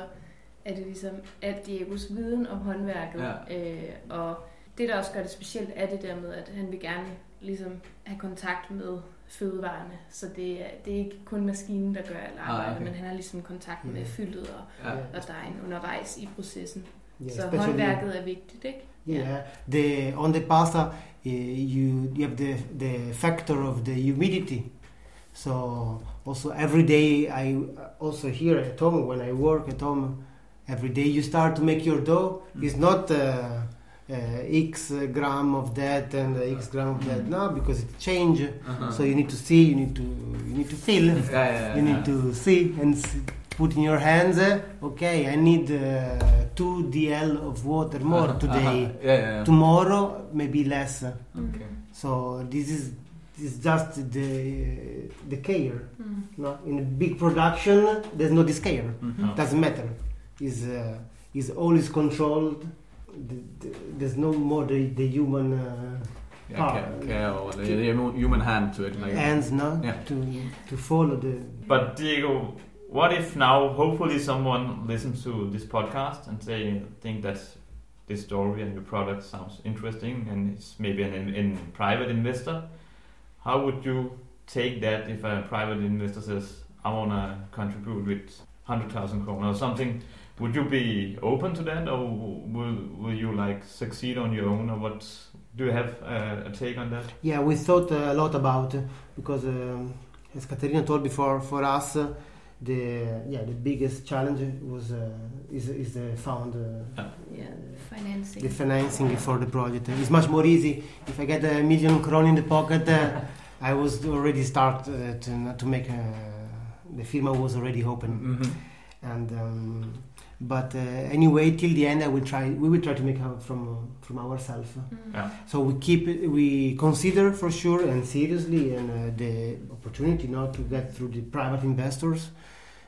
[SPEAKER 3] er det ligesom alt Diegos viden om håndværket.
[SPEAKER 1] Ja.
[SPEAKER 3] Øh, og det, der også gør det specielt, er det der med, at han vil gerne ligesom have kontakt med fødevarene. Så det er, det er ikke kun maskinen, der gør alt arbejdet,
[SPEAKER 1] Ah, okay.
[SPEAKER 3] men han har ligesom kontakt med fyldet og,
[SPEAKER 1] Ja.
[SPEAKER 3] og dejen undervejs i processen.
[SPEAKER 4] Yeah,
[SPEAKER 3] så
[SPEAKER 4] especially-
[SPEAKER 3] håndværket er vigtigt, ikke?
[SPEAKER 4] Yeah, the on the pasta, uh, you you have the the factor of the humidity. So also every day I also here at home when I work at home, every day you start to make your dough. It's not uh, uh, x gram of that and x gram of that. No, because it change.
[SPEAKER 1] Uh-huh.
[SPEAKER 4] So you need to see, you need to you need to feel.
[SPEAKER 1] Yeah, yeah, yeah.
[SPEAKER 4] You need to see and s put in your hands. uh, okay, I need uh, two dl of water more
[SPEAKER 1] Uh-huh,
[SPEAKER 4] today.
[SPEAKER 1] uh-huh. Yeah, yeah.
[SPEAKER 4] Tomorrow maybe less.
[SPEAKER 1] Okay.
[SPEAKER 4] So this is this just the the care.
[SPEAKER 3] Mm.
[SPEAKER 4] No, in a big production, there's no this care.
[SPEAKER 1] Mhm.
[SPEAKER 2] No.
[SPEAKER 4] Doesn't matter. Is uh, is always controlled. The, the, there's no more the, the human uh,
[SPEAKER 1] Yeah, care, care or the, the human hand to it. Like,
[SPEAKER 4] hands, no,
[SPEAKER 1] Yeah.
[SPEAKER 4] to to follow the.
[SPEAKER 2] But Diego, what if now, hopefully, someone listens to this podcast and say think that this story and your product sounds interesting, and it's maybe an in, in private investor. How would you take that if a private investor says, "I want to contribute with hundred thousand kroner or something"? Would you be open to that, or will will you like succeed on your own, or what? Do you have uh, a take on that?
[SPEAKER 4] Yeah, we thought a lot about uh, because um, as Katarina told before, for us, uh, the yeah the biggest challenge was uh, is is the found. Uh,
[SPEAKER 3] Yeah, financing.
[SPEAKER 4] the financing for the project. It's much more easy if I get a million kron in the pocket. Uh, I was already start uh, to to make a, the firma was already open,
[SPEAKER 1] Mhm.
[SPEAKER 4] and um, but uh, anyway till the end I will try. We will try to make out from uh, from ourselves.
[SPEAKER 3] Mm.
[SPEAKER 2] Yeah.
[SPEAKER 4] So we keep we consider for sure and seriously and uh, the opportunity not to get through the private investors.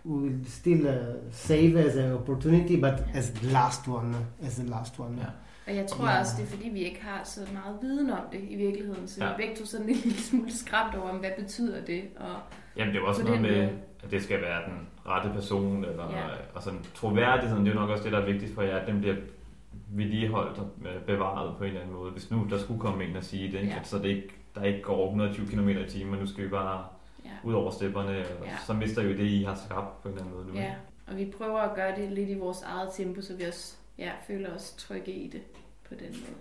[SPEAKER 4] We will still uh, save as an opportunity, but as the last one, as the last one.
[SPEAKER 2] Yeah.
[SPEAKER 3] Og jeg tror
[SPEAKER 4] Ja.
[SPEAKER 3] også, det er fordi, vi ikke har så meget viden om det i virkeligheden. Så vi er begge to sådan en lille smule skræmt over, hvad betyder det. Og
[SPEAKER 2] Jamen, det er jo også
[SPEAKER 3] På
[SPEAKER 2] noget med,
[SPEAKER 3] måde.
[SPEAKER 2] At det skal være den rette person, eller,
[SPEAKER 3] Ja.
[SPEAKER 2] og sådan troværdigheden, det er jo nok også det, der er vigtigst for jer, at den bliver vedligeholdt og øh, bevaret på en eller anden måde. Hvis nu der skulle komme en og sige det?
[SPEAKER 3] Ja.
[SPEAKER 2] Så det ikke, der ikke går 120 km i timen, men nu skal vi bare
[SPEAKER 3] Ja.
[SPEAKER 2] ud over stepperne, og
[SPEAKER 3] Ja.
[SPEAKER 2] så mister vi det, I har skabt på en eller anden måde nu.
[SPEAKER 3] Ja, og vi prøver at gøre det lidt i vores eget tempo, så vi også ja, føler os trygge i det på den måde.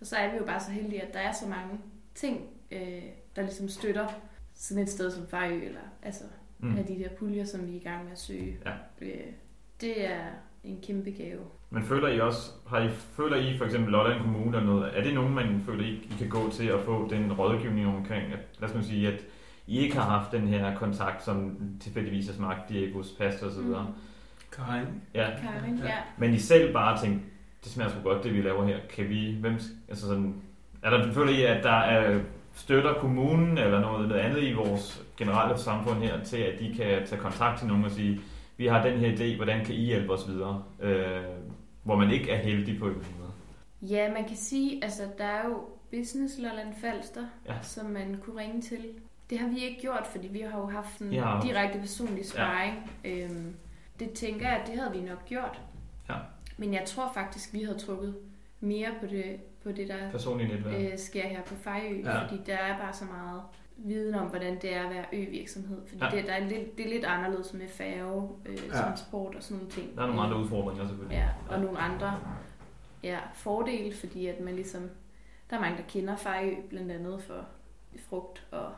[SPEAKER 3] Og så er vi jo bare så heldige, at der er så mange ting, øh, der ligesom støtter sådan et sted som Fejø, eller altså
[SPEAKER 2] Mm.
[SPEAKER 3] af de der puljer, som vi er i gang med at søge.
[SPEAKER 2] Ja.
[SPEAKER 3] Det er en kæmpe gave.
[SPEAKER 2] Men føler I også, har I, føler I for eksempel Lolland Kommune eller noget, er det nogen, man føler, I, I kan gå til at få den rådgivning omkring, at, lad os nu sige, at I ikke har haft den her kontakt, som tilfældigvis har smagt Diegos pasta osv. Mm.
[SPEAKER 1] Karin.
[SPEAKER 2] Ja.
[SPEAKER 3] Karin,
[SPEAKER 1] Ja.
[SPEAKER 3] ja.
[SPEAKER 2] Men I selv bare tænkte, det smager sgu godt, det vi laver her. Kan vi, hvem, altså sådan, er der, føler I, at der er støtter kommunen eller noget, noget andet i vores generelle samfund her, til at de kan tage kontakt til nogen og sige, vi har den her idé, hvordan kan I hjælpe os videre? Øh, hvor man ikke er heldig på en måde.
[SPEAKER 3] Ja, man kan sige, altså der er jo Business Lolland Falster,
[SPEAKER 2] Ja.
[SPEAKER 3] som man kunne ringe til. Det har vi ikke gjort, fordi vi har jo haft en
[SPEAKER 2] Ja.
[SPEAKER 3] direkte personlig sparring. Ja. Øhm, det tænker jeg, at det havde vi nok gjort.
[SPEAKER 2] Ja.
[SPEAKER 3] Men jeg tror faktisk, vi havde trukket mere på det, på det der
[SPEAKER 2] Personlige netværk.
[SPEAKER 3] øh, sker her på Fejø,
[SPEAKER 2] ja.
[SPEAKER 3] fordi der er bare så meget viden om, hvordan det er at være ø-virksomhed. Fordi
[SPEAKER 2] Ja.
[SPEAKER 3] ja. det, der er lidt, det er lidt anderledes med færge, øh,
[SPEAKER 1] Ja.
[SPEAKER 3] ja. transport og sådan nogle ting.
[SPEAKER 2] Der er nogle andre udfordringer selvfølgelig.
[SPEAKER 3] Ja, og nogle andre ja, fordele, fordi at man ligesom, der er mange, der kender Fejø, blandt andet for frugt og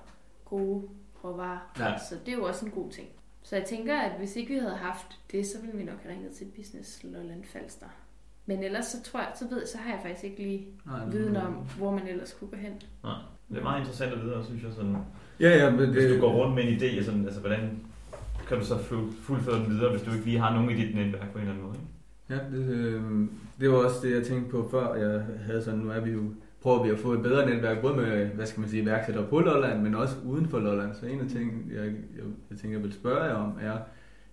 [SPEAKER 3] gode råvarer.
[SPEAKER 1] Ja.
[SPEAKER 3] Så det er jo også en god ting. Så jeg tænker, at hvis ikke vi havde haft det, så ville vi nok have ringet til Business Lolland Falster. Men ellers så tror jeg, så ved så har jeg faktisk ikke lige
[SPEAKER 1] Nej,
[SPEAKER 3] viden om, hvor man ellers kunne gå hen.
[SPEAKER 2] Det er meget interessant at vide, synes jeg. Sådan,
[SPEAKER 1] Ja, ja, men det,
[SPEAKER 2] hvis du går rundt med en idé, sådan, altså, hvordan kan du så fu- fuldføre den videre, hvis du ikke lige har nogen i dit netværk på en eller anden måde? Ikke?
[SPEAKER 1] Ja, det, øh, det var også det, jeg tænkte på før. Jeg havde sådan, nu er vi jo, prøver vi at få et bedre netværk, både med, hvad skal man sige, iværksættere på Lolland, men også uden for Lolland. Så en af tingene, jeg, jeg, jeg tænker, jeg vil spørge jer om, er,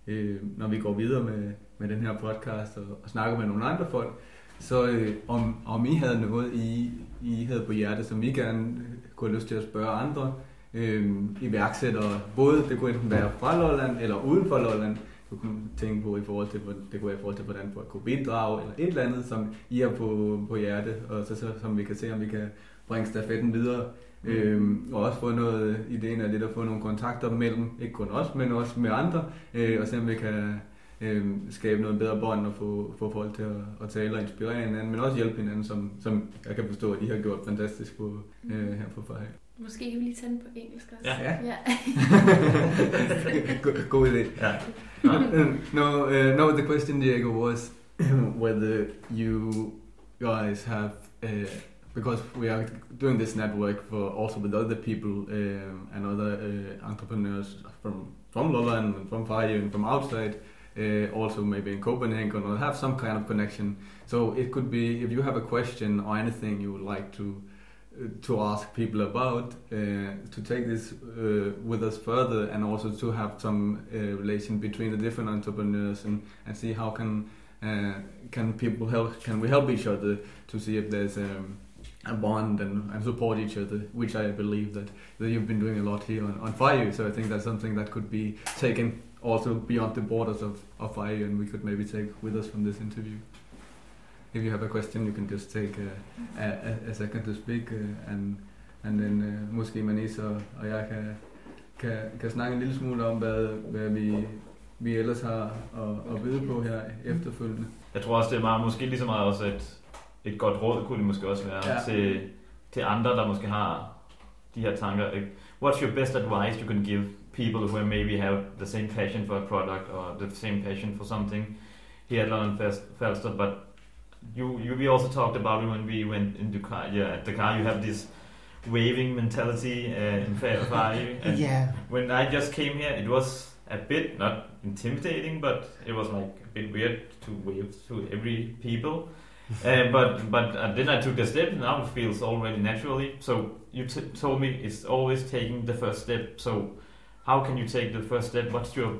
[SPEAKER 1] øh, når vi går videre med, med den her podcast og, og snakker med nogle andre folk, så øh, om, om I havde noget, I, I havde på hjertet, som I gerne kunne have lyst til at spørge andre øh, iværksættere. Både det kunne enten være fra Lolland eller uden for Lolland, du kunne tænke på i forhold til, det kunne være i forhold til, hvordan folk kunne bidrage, eller et eller andet, som I har på, på hjerte, og så, så, som vi kan se, om vi kan bringe stafetten videre. Mm. Øhm, og også få noget, ideen er lidt at få nogle kontakter mellem, ikke kun os, men også med andre, øh, og se om vi kan øh, skabe noget bedre bånd og få, få folk til at, at tale og inspirere hinanden, men også hjælpe hinanden, som, som jeg kan forstå, at I har gjort fantastisk på, øh, her på Fejl.
[SPEAKER 3] Måske kan vi lige tage den på engelsk også.
[SPEAKER 2] Ja.
[SPEAKER 3] ja.
[SPEAKER 1] God, god idé.
[SPEAKER 2] Ja.
[SPEAKER 1] no, uh, no. The question, Diego, was whether you guys have, uh, because we are doing this network for also with other people um, and other uh, entrepreneurs from from Lolland and from Fire and from outside, uh, also maybe in Copenhagen, or have some kind of connection. So it could be if you have a question or anything you would like to uh, to ask people about, uh, to take this uh, with us further, and also to have some relation between the different entrepreneurs and, and see how can can people help can we help each other to see if there's um, a bond and, and support each other, which I believe that, that you've been doing a lot here on, on Fejø. So I think that's something that could be taken also beyond the borders of, of and we could maybe take with us from this interview. If you have a question, you can just take a, a, a second to speak, uh, and and then uh, måske Manisa og, og jeg kan, kan, kan snakke en lille smule om, hvad, hvad vi, vi ellers har at, at byde på her efterfølgende.
[SPEAKER 2] Jeg tror også, det er meget, måske lige så meget også et, et godt råd, kunne det måske også være,
[SPEAKER 1] Ja.
[SPEAKER 2] til, til andre, der måske har de her tanker. What's your best advice you can give people who maybe have the same passion for a product or the same passion for something here at Lolland Falster, but you, you we also talked about it when we went into car, yeah, at the car, you have this waving mentality uh, in and
[SPEAKER 4] Yeah.
[SPEAKER 2] when I just came here, it was a bit not intimidating, but it was like a bit weird to wave to every people. uh, but but uh, then I took the step. And now it feels already naturally. So you t- told me it's always taking the first step. So how can you take the first step? What's your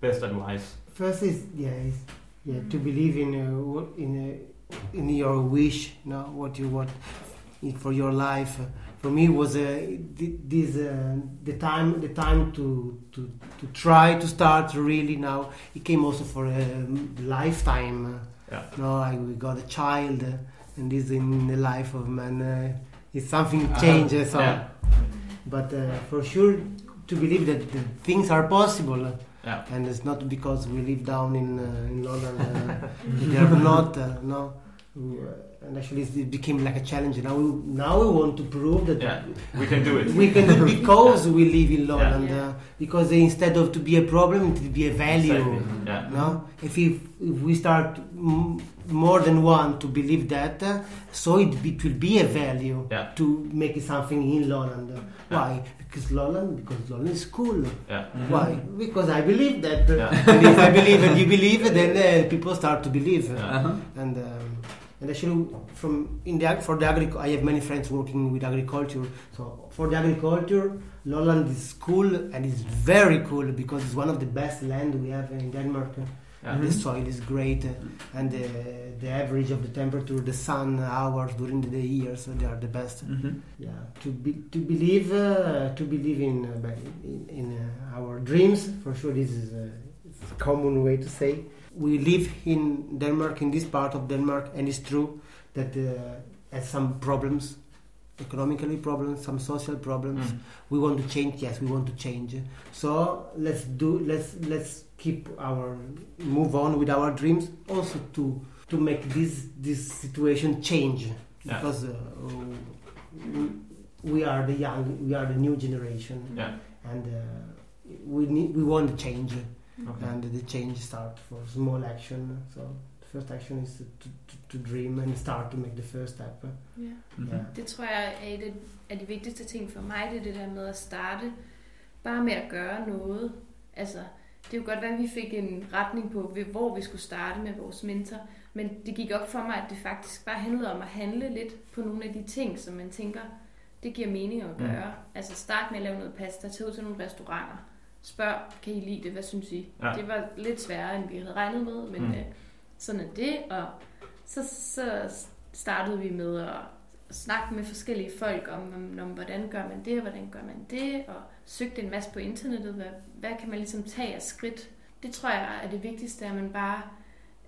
[SPEAKER 2] best advice?
[SPEAKER 4] First is yeah, is, yeah, to believe in uh, what- in uh, in your wish, you know, what you want for your life. For me, was uh, this uh, the time the time to, to to try to start really now. It came also for a lifetime. uh,
[SPEAKER 2] Yeah.
[SPEAKER 4] No, I we got a child, uh, and this in the life of man. Uh, it's something
[SPEAKER 1] Uh-huh.
[SPEAKER 4] changes. so-
[SPEAKER 2] Yeah.
[SPEAKER 4] but uh, for sure to believe that the things are possible.
[SPEAKER 2] Yeah.
[SPEAKER 4] And it's not because we live down in uh, in Lolland. Uh, they're not. Uh, no. Uh, and actually, it became like a challenge. Now, we, now we want to prove that
[SPEAKER 2] Yeah. We can do it.
[SPEAKER 4] we can do it because we live in Lolland.
[SPEAKER 3] Yeah.
[SPEAKER 4] Uh, because instead of to be a problem, it will be a value.
[SPEAKER 2] Exactly. Yeah.
[SPEAKER 4] No, if we, if we start m- more than one to believe that, uh, so it, it will be a value
[SPEAKER 2] Yeah.
[SPEAKER 4] to make something in Lolland.
[SPEAKER 2] Yeah.
[SPEAKER 4] Why? Because Lolland, because Lolland is cool.
[SPEAKER 2] Yeah.
[SPEAKER 4] Why? Because I believe that. uh,
[SPEAKER 2] Yeah.
[SPEAKER 4] and if I believe and you believe, then uh, people start to believe.
[SPEAKER 2] Yeah.
[SPEAKER 1] Uh-huh.
[SPEAKER 4] And um, and actually, from in the for the agric, I have many friends working with agriculture. So for the agriculture, Lolland is cool and it's very cool because it's one of the best land we have in Denmark.
[SPEAKER 2] Yeah.
[SPEAKER 4] The soil is great, uh, and the, the average of the temperature, the sun hours during the year, so they are the best.
[SPEAKER 1] Mm-hmm.
[SPEAKER 4] Yeah, to be, to believe uh, to believe in uh, in, in uh, our dreams for sure. This is a, a common way to say. We live in Denmark, in this part of Denmark, and it's true that uh, has some problems, economically problems, some social problems.
[SPEAKER 2] Mm.
[SPEAKER 4] We want to change. Yes, we want to change. So let's do. Let's let's keep our move on with our dreams. Also to to make this this situation change
[SPEAKER 2] Yeah.
[SPEAKER 4] because uh, we, we are the young, we are the new generation,
[SPEAKER 2] Yeah.
[SPEAKER 4] and uh, we need we want to change,
[SPEAKER 2] Okay.
[SPEAKER 4] and the change start for small action. So first action is to, to, to, dream and start to make the first step.
[SPEAKER 3] Ja.
[SPEAKER 1] Mm-hmm.
[SPEAKER 4] Yeah.
[SPEAKER 3] Det tror jeg er et af de vigtigste ting for mig, det er det der med at starte bare med at gøre noget. Altså, det er jo godt være, at vi fik en retning på, ved- hvor vi skulle starte med vores mentor, men det gik op for mig, at det faktisk bare handlede om at handle lidt på nogle af de ting, som man tænker, det giver mening at
[SPEAKER 2] Mm.
[SPEAKER 3] gøre. Altså start med at lave noget pasta, tage ud til nogle restauranter, spørg, kan I lide det, hvad synes I?
[SPEAKER 2] Ja.
[SPEAKER 3] Det var lidt sværere, end vi havde regnet med, men
[SPEAKER 2] Mm.
[SPEAKER 3] mm. øh, sådan er det, og så, så startede vi med at snakke med forskellige folk om, om, om, hvordan gør man det, og hvordan gør man det, og søgte en masse på internettet, hvad, hvad kan man ligesom tage af skridt. Det tror jeg er det vigtigste, at man bare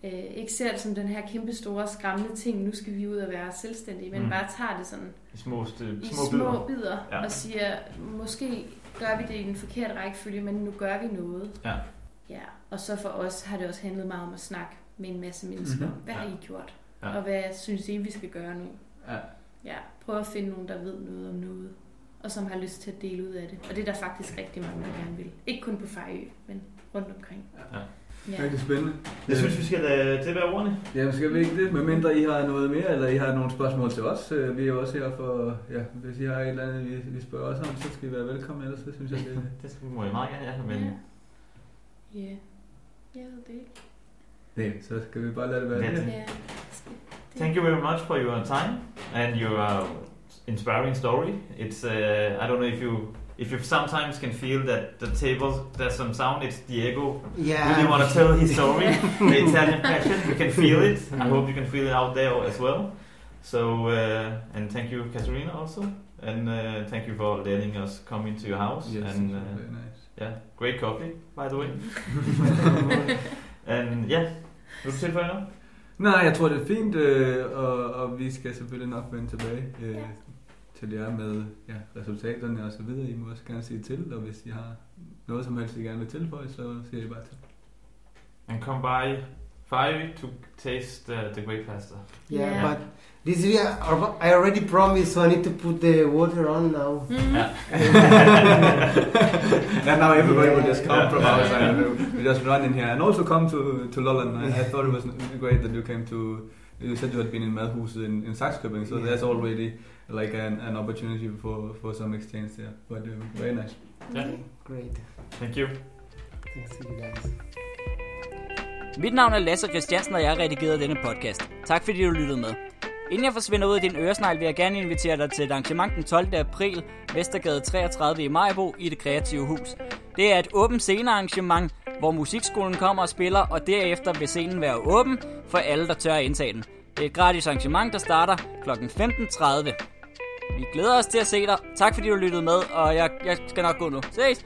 [SPEAKER 3] øh, ikke ser det som den her kæmpe store skræmmende ting, nu skal vi ud og være selvstændige, men
[SPEAKER 2] Mm.
[SPEAKER 3] bare tager det sådan
[SPEAKER 2] I små, st-
[SPEAKER 3] i
[SPEAKER 2] små,
[SPEAKER 3] små
[SPEAKER 2] bidder.
[SPEAKER 3] bidder
[SPEAKER 2] Ja.
[SPEAKER 3] ja. og siger, måske gør vi det i den forkerte rækkefølge, men nu gør vi noget.
[SPEAKER 2] Ja.
[SPEAKER 3] Ja, og så for os har det også handlet meget om at snakke med en masse mennesker.
[SPEAKER 1] Mhm.
[SPEAKER 3] Mm-hmm. Hvad har
[SPEAKER 2] Ja.
[SPEAKER 3] I gjort?
[SPEAKER 2] Ja.
[SPEAKER 3] Og hvad synes I, vi skal gøre nu?
[SPEAKER 1] Ja.
[SPEAKER 3] Ja, prøv at finde nogen, der ved noget om noget, og som har lyst til at dele ud af det. Og det er der faktisk rigtig mange, der gerne vil. Ikke kun på Fejø, men rundt omkring.
[SPEAKER 2] Ja.
[SPEAKER 3] Ja.
[SPEAKER 1] Rigtig spændende.
[SPEAKER 2] Jeg synes, vi skal lade det være ordene.
[SPEAKER 1] Jamen skal vi ikke det, medmindre I har noget mere, eller I har nogle spørgsmål til os. Øh, Vi er jo også her for, ja, hvis I har et eller andet, vi, vi spørger os om, så skal I være velkommen, ellers så synes jeg, det
[SPEAKER 2] Det skal vi må I meget gerne, ja. Men
[SPEAKER 3] Ja. Ja. Jeg ved det ikke.
[SPEAKER 1] Nej, så skal vi bare lade det være
[SPEAKER 2] Ja.
[SPEAKER 1] det.
[SPEAKER 3] Ja.
[SPEAKER 2] thank you very much for your time and your uh, inspiring story. It's uh, I don't know if you if you sometimes can feel that the table there's some sound. It's Diego
[SPEAKER 4] Yeah.
[SPEAKER 2] really want to tell his story, the Italian passion. You can feel it. I hope you can feel it out there as well. So uh, and thank you, Katarina, also, and uh, thank you for letting us come into your house.
[SPEAKER 1] Yes,
[SPEAKER 2] and uh,
[SPEAKER 1] very nice.
[SPEAKER 2] yeah, great coffee, by the way. and yeah, vil du tilføje noget?
[SPEAKER 1] Nej, jeg tror, det er fint, øh, og, og vi skal selvfølgelig nok vende tilbage øh,
[SPEAKER 3] Ja.
[SPEAKER 1] til jer med ja, resultaterne og så videre. I må også gerne sige til, og hvis I har noget som helst, I gerne vil tilføje, så siger I bare til.
[SPEAKER 2] And come by five to taste uh, the great pasta.
[SPEAKER 4] Yeah,
[SPEAKER 3] Yeah.
[SPEAKER 4] but this year I already promised, so I need to put the water on now.
[SPEAKER 3] Mm-hmm.
[SPEAKER 2] Yeah.
[SPEAKER 1] And now everybody will just come
[SPEAKER 2] Yeah.
[SPEAKER 1] from outside. We just run in here and also come to to Lolland. I, I thought it was great that you came to. You said you had been in Madhuset in, in Sakskøbing, so
[SPEAKER 4] Yeah.
[SPEAKER 1] there's already like an, an opportunity for, for some exchange there. But uh, very nice.
[SPEAKER 2] Yeah.
[SPEAKER 4] Great.
[SPEAKER 2] Thank you.
[SPEAKER 4] Thanks to you guys.
[SPEAKER 5] Mit navn er Lasse Christiansen, og jeg har redigeret denne podcast. Tak fordi du lyttede med. Inden jeg forsvinder ud i din øresnegl, vil jeg gerne invitere dig til et arrangement den 12. april, Vestergade 33 i Majbo i det kreative hus. Det er et åbent scenearrangement, hvor musikskolen kommer og spiller, og derefter vil scenen være åben for alle, der tør at indtage den. Det er et gratis arrangement, der starter kl. 15.30. Vi glæder os til at se dig. Tak fordi du lyttede med, og jeg, jeg skal nok gå nu. Ses!